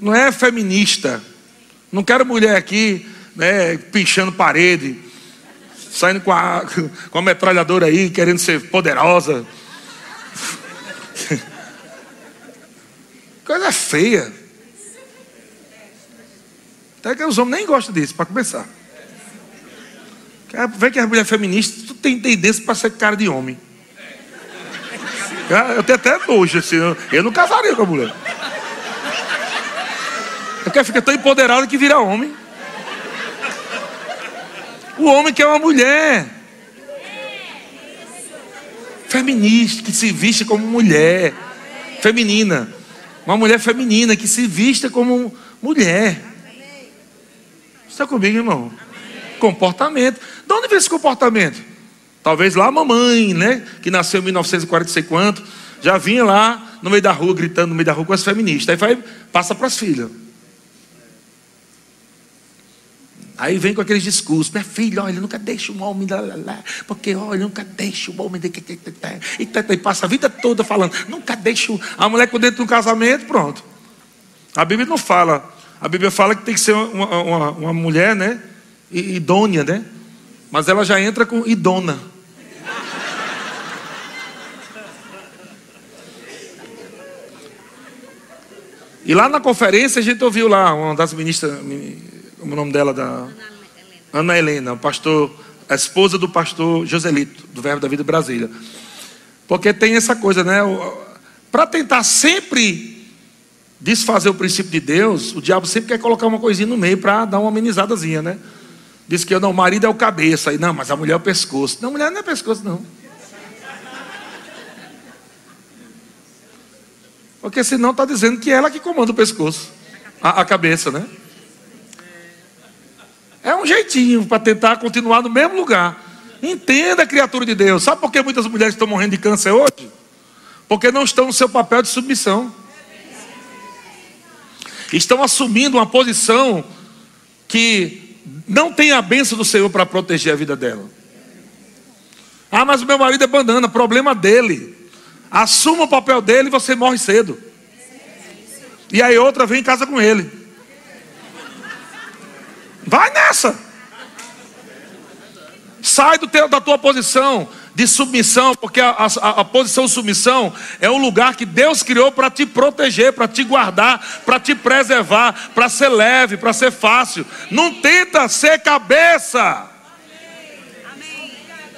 Não é feminista. Não quero mulher aqui, né, pinchando parede, saindo com a, <laughs> com a metralhadora aí, querendo ser poderosa. <laughs> Coisa feia. Até que os homens nem gostam disso, para começar. Vê que as mulheres feministas, tu tem tendência para ser cara de homem. Eu tenho até nojo, assim, eu não casaria com a mulher. Porque fica tão empoderado que vira homem. O homem quer uma mulher. Feminista, que se viste como mulher. Feminina. Uma mulher feminina que se vista como mulher. Está comigo, irmão? Comportamento. De onde vem esse comportamento? Talvez lá a mamãe, né? Que nasceu em 1940 e quanto, já vinha lá no meio da rua, gritando no meio da rua com as feministas. Aí vai, passa para as filhas. Aí vem com aqueles discursos, minha filha, olha, nunca deixa um homem, lá, lá, lá, porque olha, nunca deixa o homem, e, e passa a vida toda falando, nunca deixa a mulher com dentro do casamento, pronto. A Bíblia não fala, A Bíblia fala que tem que ser uma, uma, uma mulher, né? Idônea, né? Mas ela já entra com idona. E lá na conferência a gente ouviu lá uma das ministras, como é o nome dela da Ana Helena, o pastor, a esposa do pastor Joselito, do Verbo da Vida Brasília. Porque tem essa coisa, né? Para tentar sempre desfazer o princípio de Deus, o diabo sempre quer colocar uma coisinha no meio para dar uma amenizadazinha, né? Diz que não, o marido é o cabeça, e não, mas a mulher é o pescoço. Não, a mulher não é pescoço, não. Porque senão está dizendo que ela que comanda o pescoço, a, a cabeça, né? É um jeitinho para tentar continuar no mesmo lugar. Entenda, criatura de Deus. Sabe por que muitas mulheres estão morrendo de câncer hoje? Porque não estão no seu papel de submissão. Estão assumindo uma posição que não tem a bênção do Senhor para proteger a vida dela. Ah, mas o meu marido é banana, problema dele. Assuma o papel dele e você morre cedo. E aí outra vem em casa com ele. Vai nessa. Sai do teu, da tua posição de submissão, porque a, a, a posição submissão é um lugar que Deus criou para te proteger, para te guardar, para te preservar, para ser leve, para ser fácil. Não tenta ser cabeça.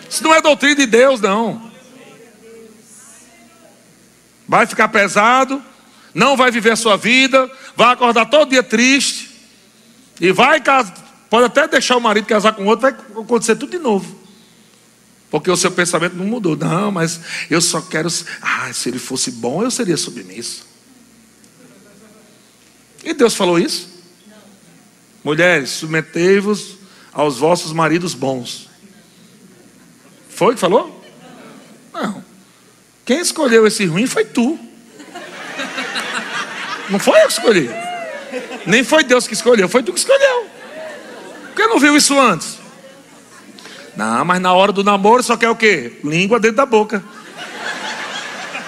Isso não é doutrina de Deus, não. Vai ficar pesado, não vai viver a sua vida, vai acordar todo dia triste, e vai Pode até deixar o marido casar com outro, vai acontecer tudo de novo. Porque o seu pensamento não mudou. Não, mas eu só quero. Ah, se ele fosse bom, eu seria submisso. E Deus falou isso? Não. Mulheres, submetei-vos aos vossos maridos bons. Foi que falou? Não. Quem escolheu esse ruim foi tu. Não foi eu que escolhi. Nem foi Deus que escolheu, foi tu que escolheu. Por que não viu isso antes? Não, mas na hora do namoro só quer o quê? Língua dentro da boca.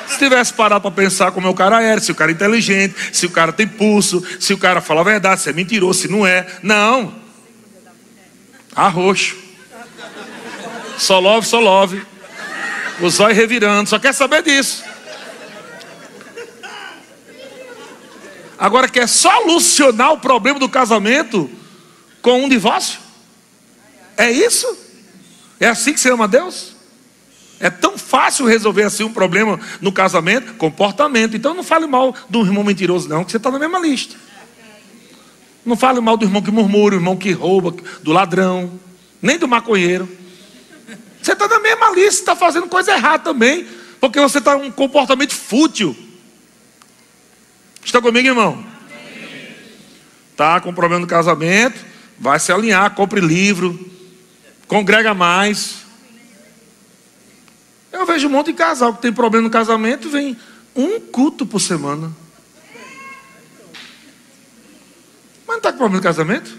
Se tivesse parado para pensar como o cara era, se o cara é inteligente, se o cara tem pulso, se o cara fala a verdade, se é mentiroso, se não é. Não. Arroxo. Só love, só love. O zóio revirando, só quer saber disso. Agora quer solucionar o problema do casamento com um divórcio? É isso? É assim que você ama Deus? É tão fácil resolver assim um problema no casamento? Comportamento. Então não fale mal do irmão mentiroso, não, que você está na mesma lista. Não fale mal do irmão que murmura, do irmão que rouba, do ladrão, nem do maconheiro. Você está na mesma lista, está fazendo coisa errada também, porque você está um comportamento fútil. Está comigo, irmão? Está com problema no casamento? Vai se alinhar, compre livro, congrega mais. Eu vejo um monte de casal que tem problema no casamento, vem um culto por semana. Mas não está com problema no casamento?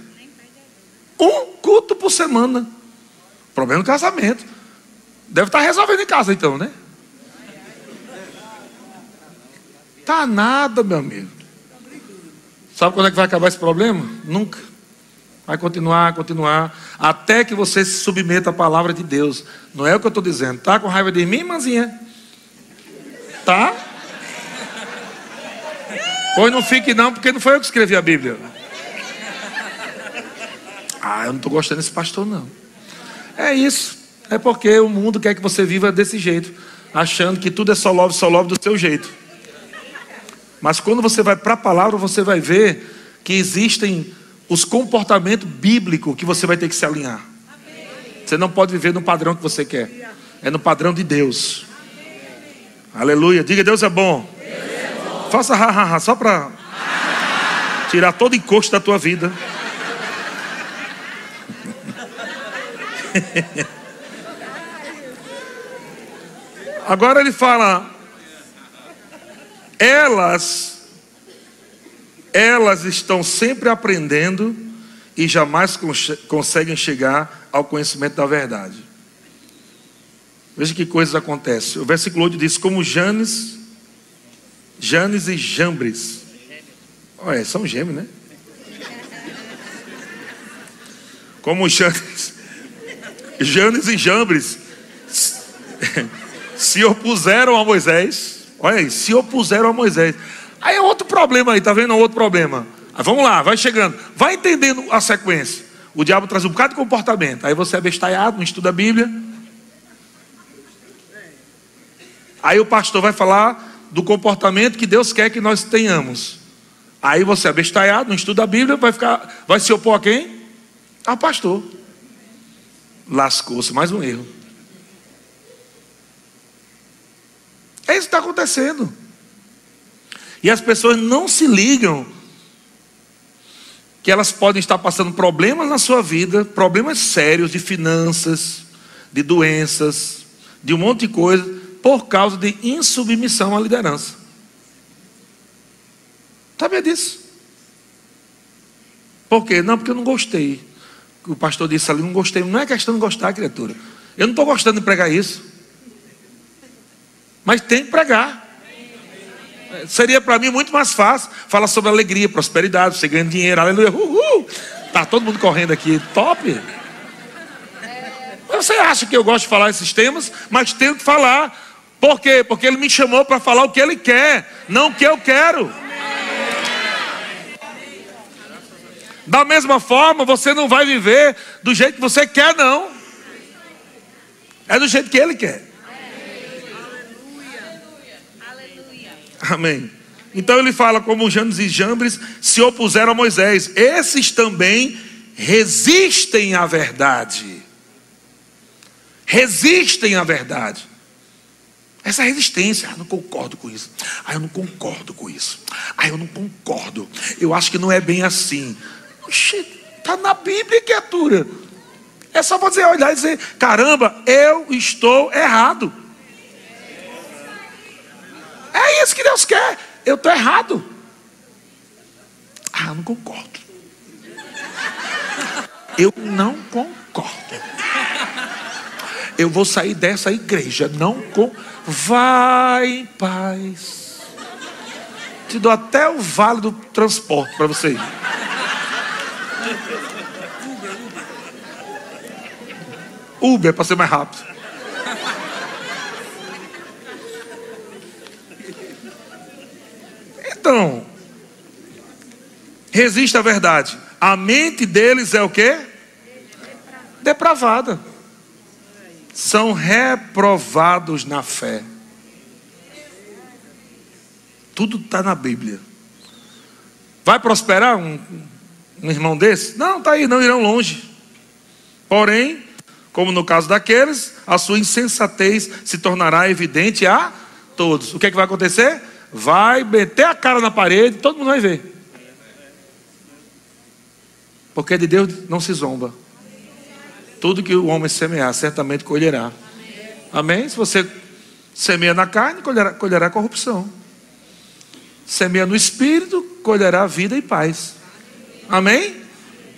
Um culto por semana. Problema no casamento. Deve estar tá resolvendo em casa então, né? Tá nada, meu amigo. Sabe quando é que vai acabar esse problema? Nunca. Vai continuar, continuar, até que você se submeta à palavra de Deus. Não é o que eu estou dizendo. Tá com raiva de mim, irmãzinha? Tá? Pois não fique não, porque não foi eu que escrevi a Bíblia. Ah, eu não estou gostando desse pastor, não. É isso. É porque o mundo quer que você viva desse jeito, achando que tudo é só love, só love do seu jeito. Mas quando você vai para a palavra, você vai ver que existem os comportamentos bíblicos que você vai ter que se alinhar. Você não pode viver no padrão que você quer, é no padrão de Deus. Aleluia. Diga, Deus é bom. Faça ha, ha, ha só para tirar todo encosto da tua vida. <laughs> Agora ele fala: elas elas estão sempre aprendendo e jamais conseguem chegar ao conhecimento da verdade. Veja que coisas acontecem. O versículo 8 diz: Como Janes, Janes e Jambres. Olha, são gêmeos, né? como Janes, Janes e Jambres se <laughs> opuseram a Moisés. Olha aí, se opuseram a Moisés. Aí é outro problema aí, tá vendo? Outro problema. Aí vamos lá, vai chegando. Vai entendendo a sequência. O diabo traz um bocado de comportamento. Aí você é bestalhado, não estuda a Bíblia. Aí o pastor vai falar do comportamento que Deus quer que nós tenhamos. Aí você é bestalhado, não estuda a Bíblia, vai ficar, vai se opor a quem? Ao pastor. Lascou-se, mais um erro. Isso está acontecendo. E as pessoas não se ligam que elas podem estar passando problemas na sua vida, problemas sérios de finanças, de doenças, de um monte de coisa, por causa de insubmissão à liderança. Sabia disso? Por quê? Não, porque eu não gostei. O pastor disse ali, não gostei. Não é questão de gostar, criatura. Eu não estou gostando de pregar isso. Mas tem que pregar. Seria para mim muito mais fácil falar sobre alegria, prosperidade, você ganhando dinheiro, aleluia, uhul. Tá todo mundo correndo aqui, top. Você acha que eu gosto de falar esses temas, mas tenho que falar. Por quê? Porque ele me chamou para falar o que ele quer, não o que eu quero. Da mesma forma, você não vai viver do jeito que você quer, não. É do jeito que ele quer. Amém. Então ele fala como Janes e Jambres se opuseram a Moisés. Esses também resistem à verdade. Resistem à verdade. Essa resistência, ah, não concordo com isso. Ah, eu não concordo com isso. Ah, eu não concordo. Eu acho que não é bem assim. Oxê, está na Bíblia, criatura. É só você olhar e dizer: caramba, eu estou errado. É isso que Deus quer. Eu estou errado. Ah, eu não concordo. Eu não concordo. Eu vou sair dessa igreja. Não com. Vai em paz. Te dou até o vale do transporte para você ir. Uber para ser mais rápido. Então, resiste à verdade. A mente deles é o que? Depravada. São reprovados na fé. Tudo está na Bíblia. Vai prosperar um, um irmão desse? Não, está aí, não irão longe. Porém, como no caso daqueles, a sua insensatez se tornará evidente a todos. O que, é que vai acontecer? Vai meter a cara na parede, todo mundo vai ver. Porque de Deus não se zomba. Tudo que o homem semear, certamente colherá. Amém? Se você semeia na carne, colherá, colherá corrupção. Semeia no espírito, colherá vida e paz. Amém?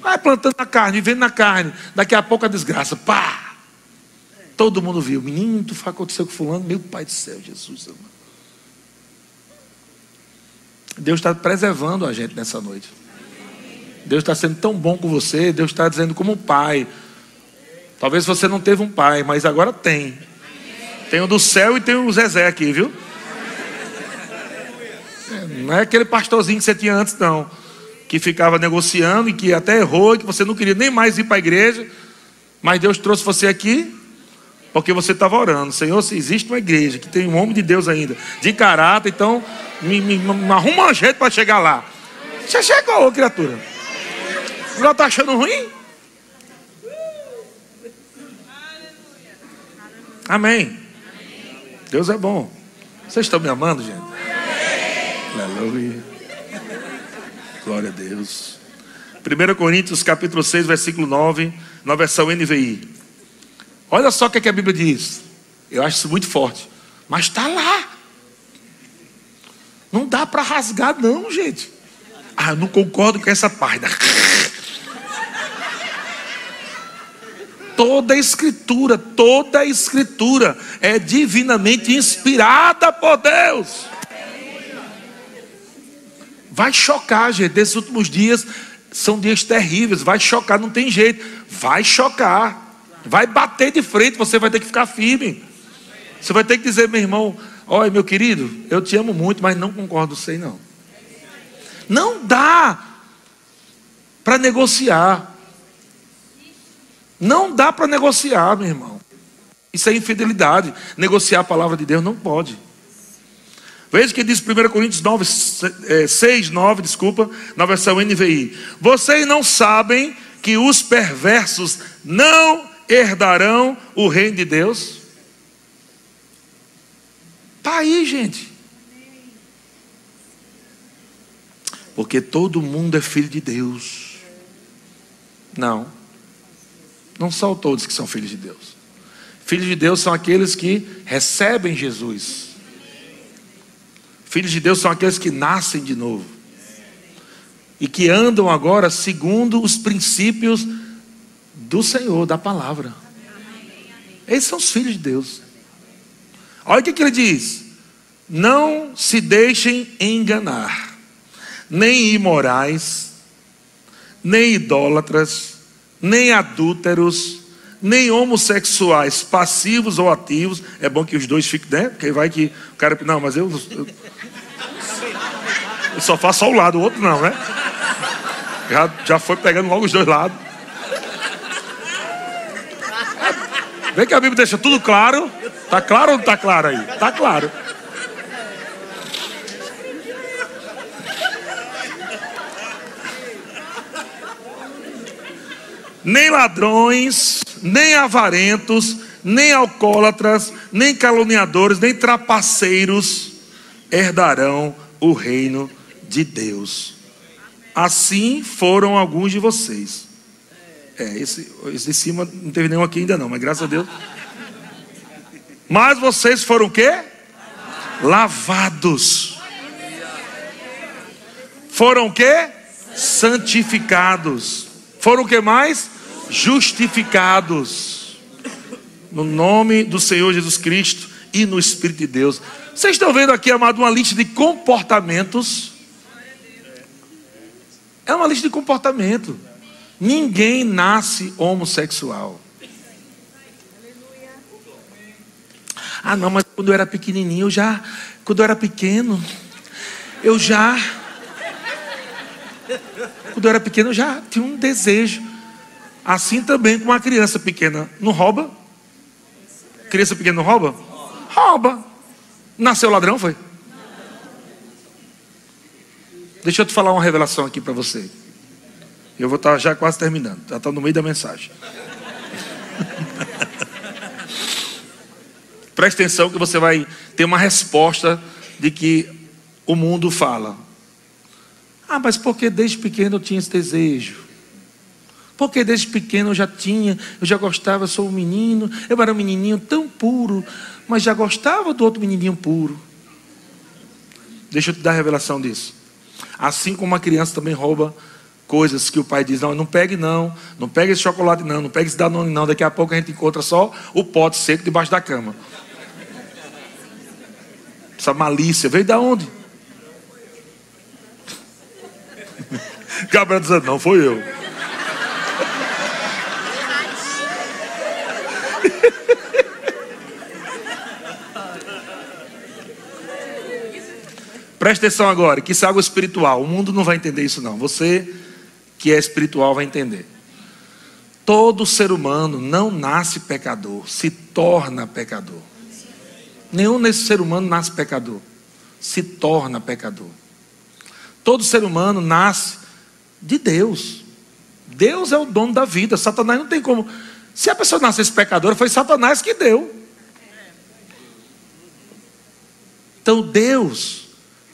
Vai plantando na carne, vivendo na carne. Daqui a pouco a desgraça. Pá! Todo mundo viu. Menino, tu aconteceu com fulano. Meu pai do céu, Jesus amado. Deus está preservando a gente nessa noite. Deus está sendo tão bom com você. Deus está dizendo como pai. Talvez você não teve um pai, mas agora tem. Tem o do céu e tem o Zezé aqui, viu? É, não é aquele pastorzinho que você tinha antes, não. Que ficava negociando e que até errou e que você não queria nem mais ir para a igreja. Mas Deus trouxe você aqui porque você estava orando. Senhor, se existe uma igreja que tem um homem de Deus ainda, de caráter, então me, me, me arruma um jeito para chegar lá. Você chegou, criatura. Não está achando ruim? Amém. Deus é bom. Vocês estão me amando, gente? Aleluia. Glória a Deus. 1 Coríntios capítulo 6, versículo 9, na versão NVI. Olha só o que, é que a Bíblia diz. Eu acho isso muito forte. Mas está lá. Não dá para rasgar, não, gente. Ah, eu não concordo com essa parte. <laughs> Toda a escritura, toda a escritura é divinamente inspirada por Deus. Vai chocar, gente. Nesses últimos dias, São dias terríveis, vai chocar, não tem jeito. Vai chocar. Vai bater de frente, você vai ter que ficar firme. Você vai ter que dizer, meu irmão, olha, meu querido, eu te amo muito, mas não concordo sei não. Não dá para negociar. Não dá para negociar, meu irmão. Isso é infidelidade. Negociar a palavra de Deus não pode. Veja que diz 1 Coríntios 9, 6, 9, desculpa, na versão NVI. Vocês não sabem que os perversos não herdarão o reino de Deus? Está aí, gente. Porque todo mundo é filho de Deus. Não. Não são todos que são filhos de Deus. Filhos de Deus são aqueles que recebem Jesus. Filhos de Deus são aqueles que nascem de novo. E que andam agora segundo os princípios do Senhor, da palavra. Esses são os filhos de Deus. Olha o que, ele diz: Não se deixem enganar, nem imorais, nem idólatras, nem adúlteros, nem homossexuais, passivos ou ativos. É bom que os dois fiquem, né? Porque vai que o cara. Não, mas eu. Eu, eu só faço só o lado, o outro não, né? Já, já foi pegando logo os dois lados. Vê que a Bíblia deixa tudo claro. Tá claro ou não tá claro aí? Tá claro. Nem ladrões, nem avarentos, nem alcoólatras, nem caluniadores, nem trapaceiros herdarão o reino de Deus. Assim foram alguns de vocês. É, esse, esse de cima não teve nenhum aqui ainda não, mas graças a Deus. Mas vocês foram o quê? Lavados. Foram o quê? Santificados. Foram o que mais? Justificados. No nome do Senhor Jesus Cristo e no Espírito de Deus. Vocês estão vendo aqui, amado, uma lista de comportamentos. É uma lista de comportamento. Ninguém nasce homossexual. Ah, não, mas quando eu era pequenininho, eu já, quando eu era pequeno, eu já, quando eu era pequeno, eu já tinha um desejo. Assim também com uma criança pequena, não rouba? Criança pequena não rouba? Rouba. Nasceu ladrão, foi? Deixa eu te falar uma revelação aqui para você. Eu vou estar já quase terminando, já está no meio da mensagem. Preste atenção que você vai ter uma resposta de que o mundo fala. Ah, mas porque desde pequeno eu tinha esse desejo? Porque desde pequeno eu já tinha, eu já gostava, eu sou um menino, eu era um menininho tão puro, mas já gostava do outro menininho puro. Deixa eu te dar a revelação disso. Assim como uma criança também rouba coisas que o pai diz: não, não pegue não, não pegue esse chocolate não, não pegue esse danone não. Daqui a pouco a gente encontra só o pote seco debaixo da cama. Essa malícia veio da onde? <laughs> Gabriel dizendo: não, foi eu. <laughs> Presta atenção agora, que isso é algo espiritual. O mundo não vai entender isso, não. Você que é espiritual vai entender. Todo ser humano não nasce pecador, se torna pecador. Nenhum nesse ser humano nasce pecador, se torna pecador. Todo ser humano nasce de Deus. Deus é o dono da vida. Satanás não tem como. Se a pessoa nascesse pecadora, foi Satanás que deu. Então Deus,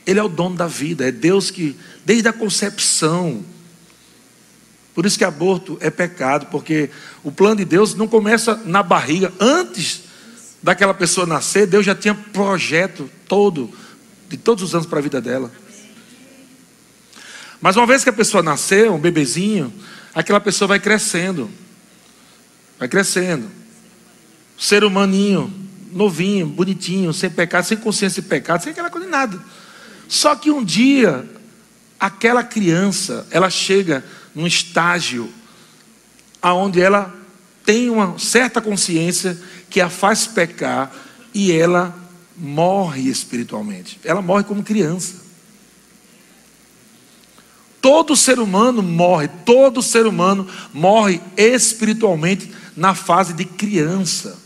Ele é o dono da vida. É Deus que, desde a concepção, por isso que aborto é pecado, porque o plano de Deus não começa na barriga. Antes daquela pessoa nascer, Deus já tinha projeto todo, de todos os anos para a vida dela. Mas uma vez que a pessoa nasceu, um bebezinho, aquela pessoa vai crescendo. Vai crescendo. Ser humaninho, novinho, bonitinho, sem pecado, sem consciência de pecado, sem aquela coisa de nada. Só que um dia, aquela criança, ela chega num estágio aonde ela tem uma certa consciência que a faz pecar e ela morre espiritualmente. Ela morre como criança. Todo ser humano morre, todo ser humano morre espiritualmente na fase de criança.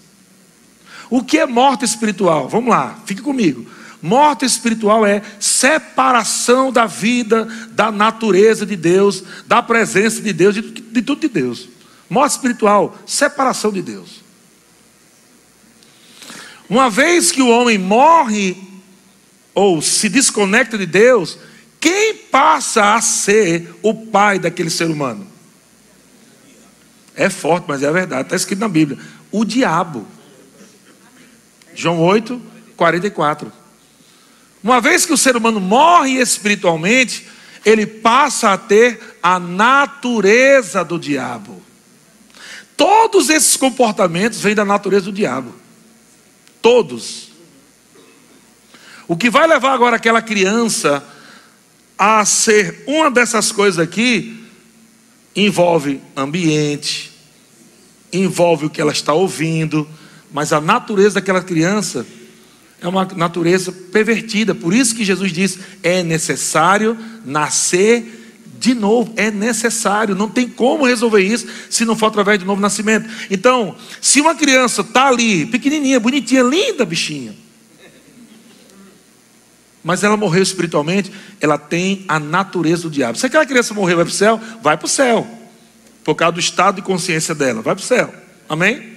O que é morte espiritual? Vamos lá, fique comigo. Morte espiritual é separação da vida, da natureza de Deus, da presença de Deus, de, de tudo de Deus. Morte espiritual, separação de Deus. Uma vez que o homem morre ou se desconecta de Deus, quem passa a ser o pai daquele ser humano? É forte, mas é verdade, está escrito na Bíblia. O diabo. João 8, 44. Uma vez que o ser humano morre espiritualmente, ele passa a ter a natureza do diabo. Todos esses comportamentos vêm da natureza do diabo. Todos. O que vai levar agora aquela criança a ser uma dessas coisas aqui envolve ambiente, envolve o que ela está ouvindo, mas a natureza daquela criança é uma natureza pervertida. Por isso que Jesus diz: é necessário nascer de novo, é necessário, não tem como resolver isso se não for através do novo nascimento. Então, se uma criança está ali, pequenininha, bonitinha, linda, bichinha, mas ela morreu espiritualmente, ela tem a natureza do diabo. Se aquela criança morreu, vai para o céu? Vai para o céu, por causa do estado de consciência dela, vai para o céu. Amém? Amém?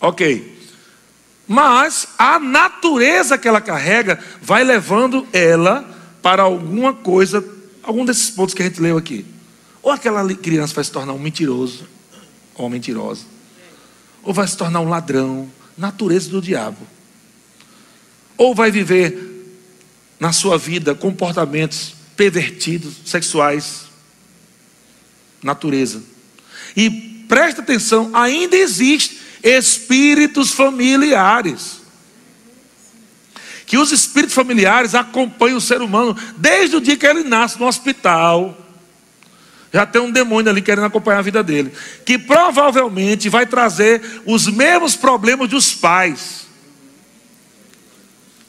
Ok. Mas a natureza que ela carrega vai levando ela para alguma coisa, algum desses pontos que a gente leu aqui. Ou aquela criança vai se tornar um mentiroso, ou mentirosa, ou vai se tornar um ladrão, natureza do diabo ou vai viver na sua vida comportamentos pervertidos, sexuais, natureza. E presta atenção, ainda existe espíritos familiares. Que os espíritos familiares acompanham o ser humano desde o dia que ele nasce no hospital. Já tem um demônio ali querendo acompanhar a vida dele. Que provavelmente vai trazer os mesmos problemas dos pais.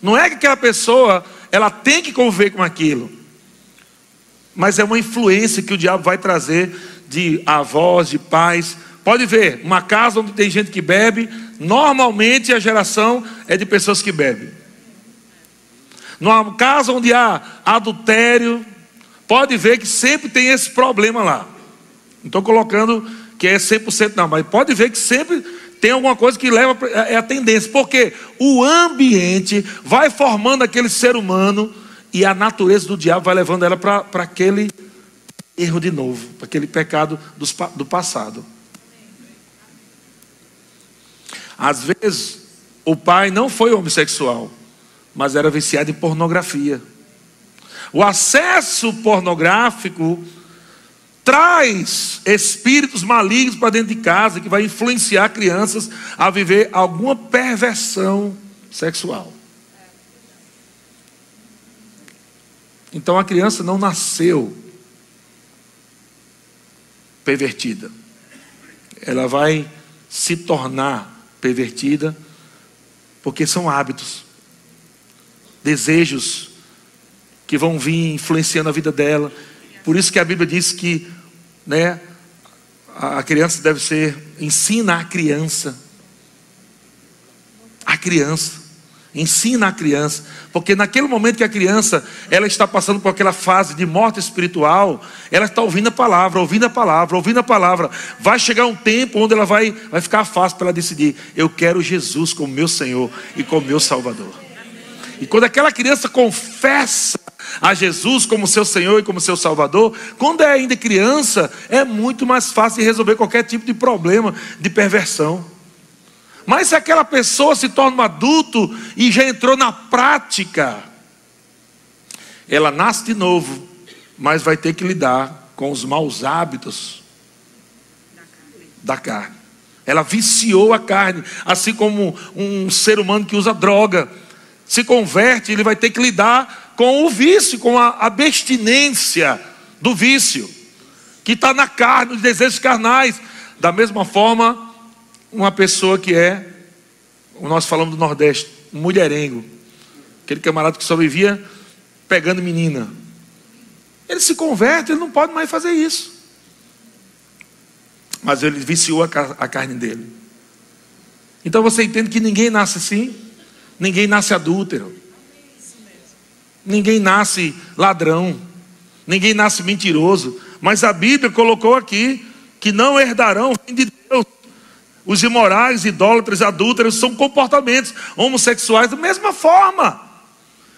Não é que aquela pessoa ela tem que conviver com aquilo, mas é uma influência que o diabo vai trazer de avós, de pais. Pode ver, uma casa onde tem gente que bebe, normalmente a geração é de pessoas que bebem. Numa casa onde há adultério, pode ver que sempre tem esse problema lá. Não estou colocando que é 100% não, mas pode ver que sempre tem alguma coisa que leva é a tendência, porque o ambiente vai formando aquele ser humano e a natureza do diabo vai levando ela para aquele erro de novo, para aquele pecado dos, do passado. Às vezes, o pai não foi homossexual, mas era viciado em pornografia. O acesso pornográfico traz espíritos malignos para dentro de casa que vai influenciar crianças a viver alguma perversão sexual. Então a criança não nasceu pervertida. Ela vai se tornar pervertida porque são hábitos, desejos que vão vir influenciando a vida dela por isso que a Bíblia diz que né, a criança deve ser, ensina a criança. A criança. Ensina a criança, porque naquele momento que a criança ela está passando por aquela fase de morte espiritual, ela está ouvindo a palavra, ouvindo a palavra, ouvindo a palavra. Vai chegar um tempo onde ela vai, vai ficar fácil para ela decidir: eu quero Jesus como meu Senhor e como meu Salvador. E quando aquela criança confessa a Jesus como seu Senhor e como seu Salvador, quando é ainda criança, é muito mais fácil resolver qualquer tipo de problema de perversão. Mas se aquela pessoa se torna um adulto e já entrou na prática, ela nasce de novo, mas vai ter que lidar com os maus hábitos da carne. Ela viciou a carne, assim como um ser humano que usa droga se converte, ele vai ter que lidar com o vício, com a abstinência do vício, que está na carne, nos desejos carnais. Da mesma forma, uma pessoa que é, nós falamos do Nordeste, um mulherengo, aquele camarada que só vivia pegando menina. Ele se converte, ele não pode mais fazer isso. Mas ele viciou a carne dele. Então você entende que ninguém nasce assim, ninguém nasce adúltero, ninguém nasce ladrão, ninguém nasce mentiroso. Mas a Bíblia colocou aqui que não herdarão o reino de Deus. Os imorais, idólatras, adúlteros são comportamentos homossexuais da mesma forma.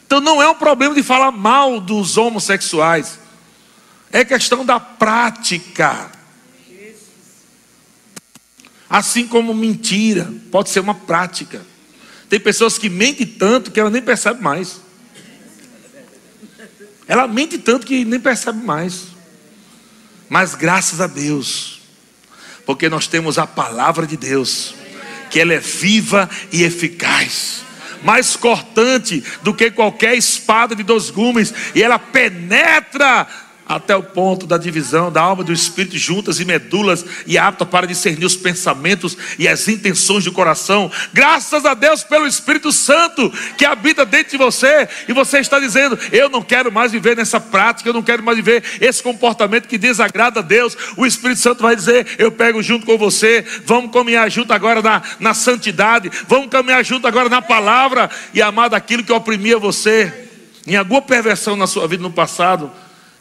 Então não é um problema de falar mal dos homossexuais. É questão da prática. Assim como mentira pode ser uma prática. Tem pessoas que mentem tanto que ela nem percebe mais. Ela mente tanto que nem percebe mais. Mas graças a Deus, porque nós temos a palavra de Deus, que ela é viva e eficaz, mais cortante do que qualquer espada de dois gumes, e ela penetra até o ponto da divisão da alma e do espírito juntas e medulas e apta para discernir os pensamentos e as intenções do coração. Graças a Deus pelo Espírito Santo que habita dentro de você e você está dizendo: "Eu não quero mais viver nessa prática, eu não quero mais viver esse comportamento que desagrada a Deus". O Espírito Santo vai dizer: "Eu pego junto com você, vamos caminhar junto agora na, na santidade, vamos caminhar junto agora na palavra e amar daquilo que oprimia você". Em alguma perversão na sua vida no passado,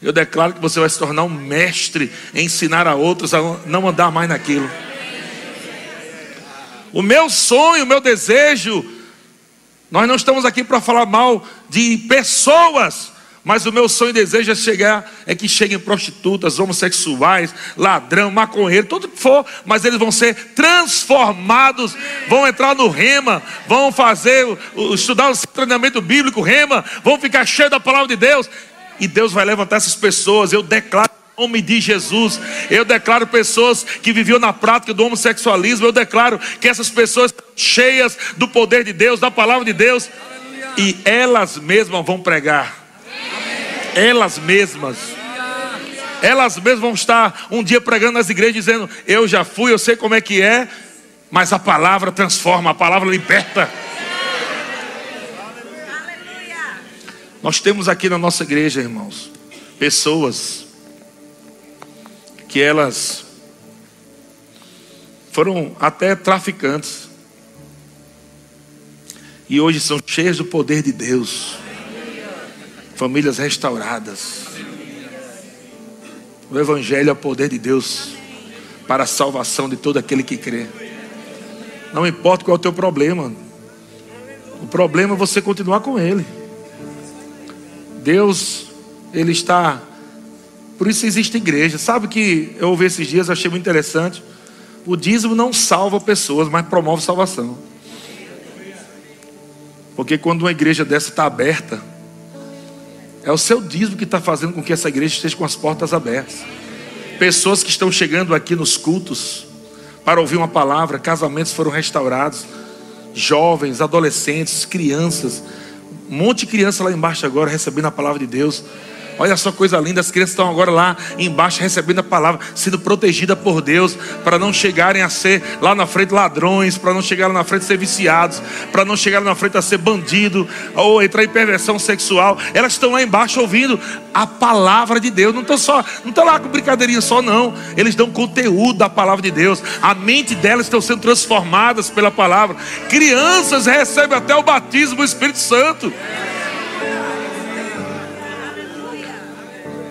eu declaro que você vai se tornar um mestre em ensinar a outros a não andar mais naquilo. O meu sonho, o meu desejo, nós não estamos aqui para falar mal de pessoas, mas o meu sonho e desejo é chegar, é que cheguem prostitutas, homossexuais, ladrão, maconheiro, tudo que for, mas eles vão ser transformados, vão entrar no rema, vão fazer, estudar o treinamento bíblico, rema, vão ficar cheios da palavra de Deus e Deus vai levantar essas pessoas. Eu declaro em nome de Jesus. Eu declaro pessoas que viviam na prática do homossexualismo. Eu declaro que essas pessoas cheias do poder de Deus, da palavra de Deus, e elas mesmas vão pregar. Elas mesmas. Elas mesmas vão estar um dia pregando nas igrejas dizendo: Eu já fui, eu sei como é que é, mas a palavra transforma, a palavra liberta. Nós temos aqui na nossa igreja, irmãos, pessoas que elas foram até traficantes e hoje são cheias do poder de Deus. Famílias restauradas. O Evangelho é o poder de Deus para a salvação de todo aquele que crê. Não importa qual é o teu problema, o problema é você continuar com Ele. Deus, Ele está. Por isso existe igreja. Sabe que eu ouvi esses dias, achei muito interessante. O dízimo não salva pessoas, mas promove salvação. Porque quando uma igreja dessa está aberta, é o seu dízimo que está fazendo com que essa igreja esteja com as portas abertas. Pessoas que estão chegando aqui nos cultos para ouvir uma palavra, casamentos foram restaurados, jovens, adolescentes, crianças um monte de criança lá embaixo agora recebendo a palavra de Deus. Olha só coisa linda, as crianças estão agora lá embaixo recebendo a palavra, sendo protegida por Deus, para não chegarem a ser lá na frente ladrões, para não chegar lá na frente a ser viciados, para não chegar lá na frente a ser bandido, ou entrar em perversão sexual. Elas estão lá embaixo ouvindo a palavra de Deus. Não estão só, não estão lá com brincadeirinha só, não. Eles dão conteúdo da palavra de Deus. A mente delas estão sendo transformadas pela palavra. Crianças recebem até o batismo do Espírito Santo.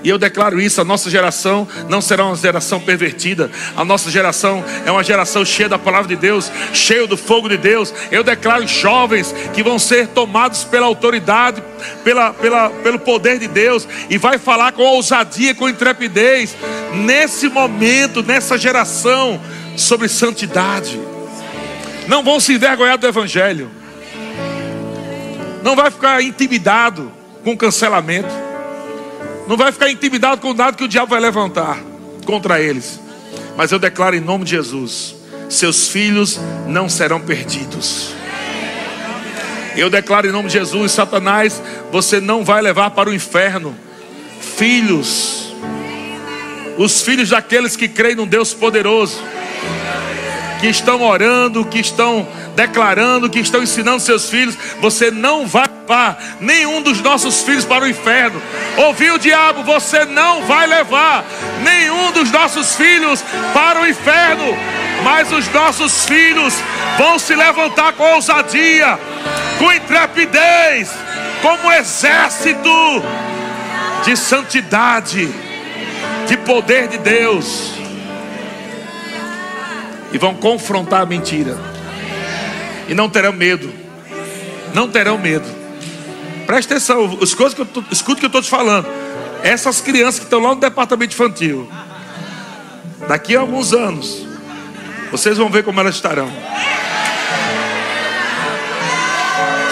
E eu declaro isso: a nossa geração não será uma geração pervertida. A nossa geração é uma geração cheia da palavra de Deus, cheia do fogo de Deus. Eu declaro jovens que vão ser tomados pela autoridade, pela, pela, pelo poder de Deus, e vai falar com ousadia, com intrepidez, nesse momento, nessa geração, sobre santidade. Não vão se envergonhar do Evangelho. Não vai ficar intimidado com cancelamento não vai ficar intimidado com nada que o diabo vai levantar contra eles. Mas eu declaro em nome de Jesus: seus filhos não serão perdidos. Eu declaro em nome de Jesus, Satanás, você não vai levar para o inferno filhos os filhos daqueles que creem num Deus poderoso, que estão orando, que estão declarando, que estão ensinando seus filhos, você não vai levar nenhum dos nossos filhos para o inferno. Ouviu o diabo? Você não vai levar nenhum dos nossos filhos para o inferno, mas os nossos filhos vão se levantar com ousadia, com intrepidez, como exército de santidade, de poder de Deus. E vão confrontar a mentira. E não terão medo. Não terão medo. Preste atenção, escuta o que eu estou te falando. Essas crianças que estão lá no departamento infantil, daqui a alguns anos, vocês vão ver como elas estarão.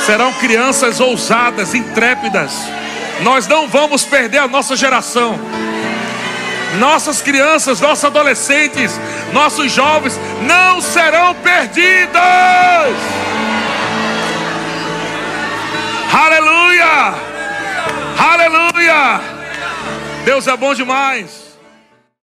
Serão crianças ousadas, intrépidas. Nós não vamos perder a nossa geração. Nossas crianças, nossos adolescentes, nossos jovens não serão perdidos. Aleluia! Aleluia! Deus é bom demais.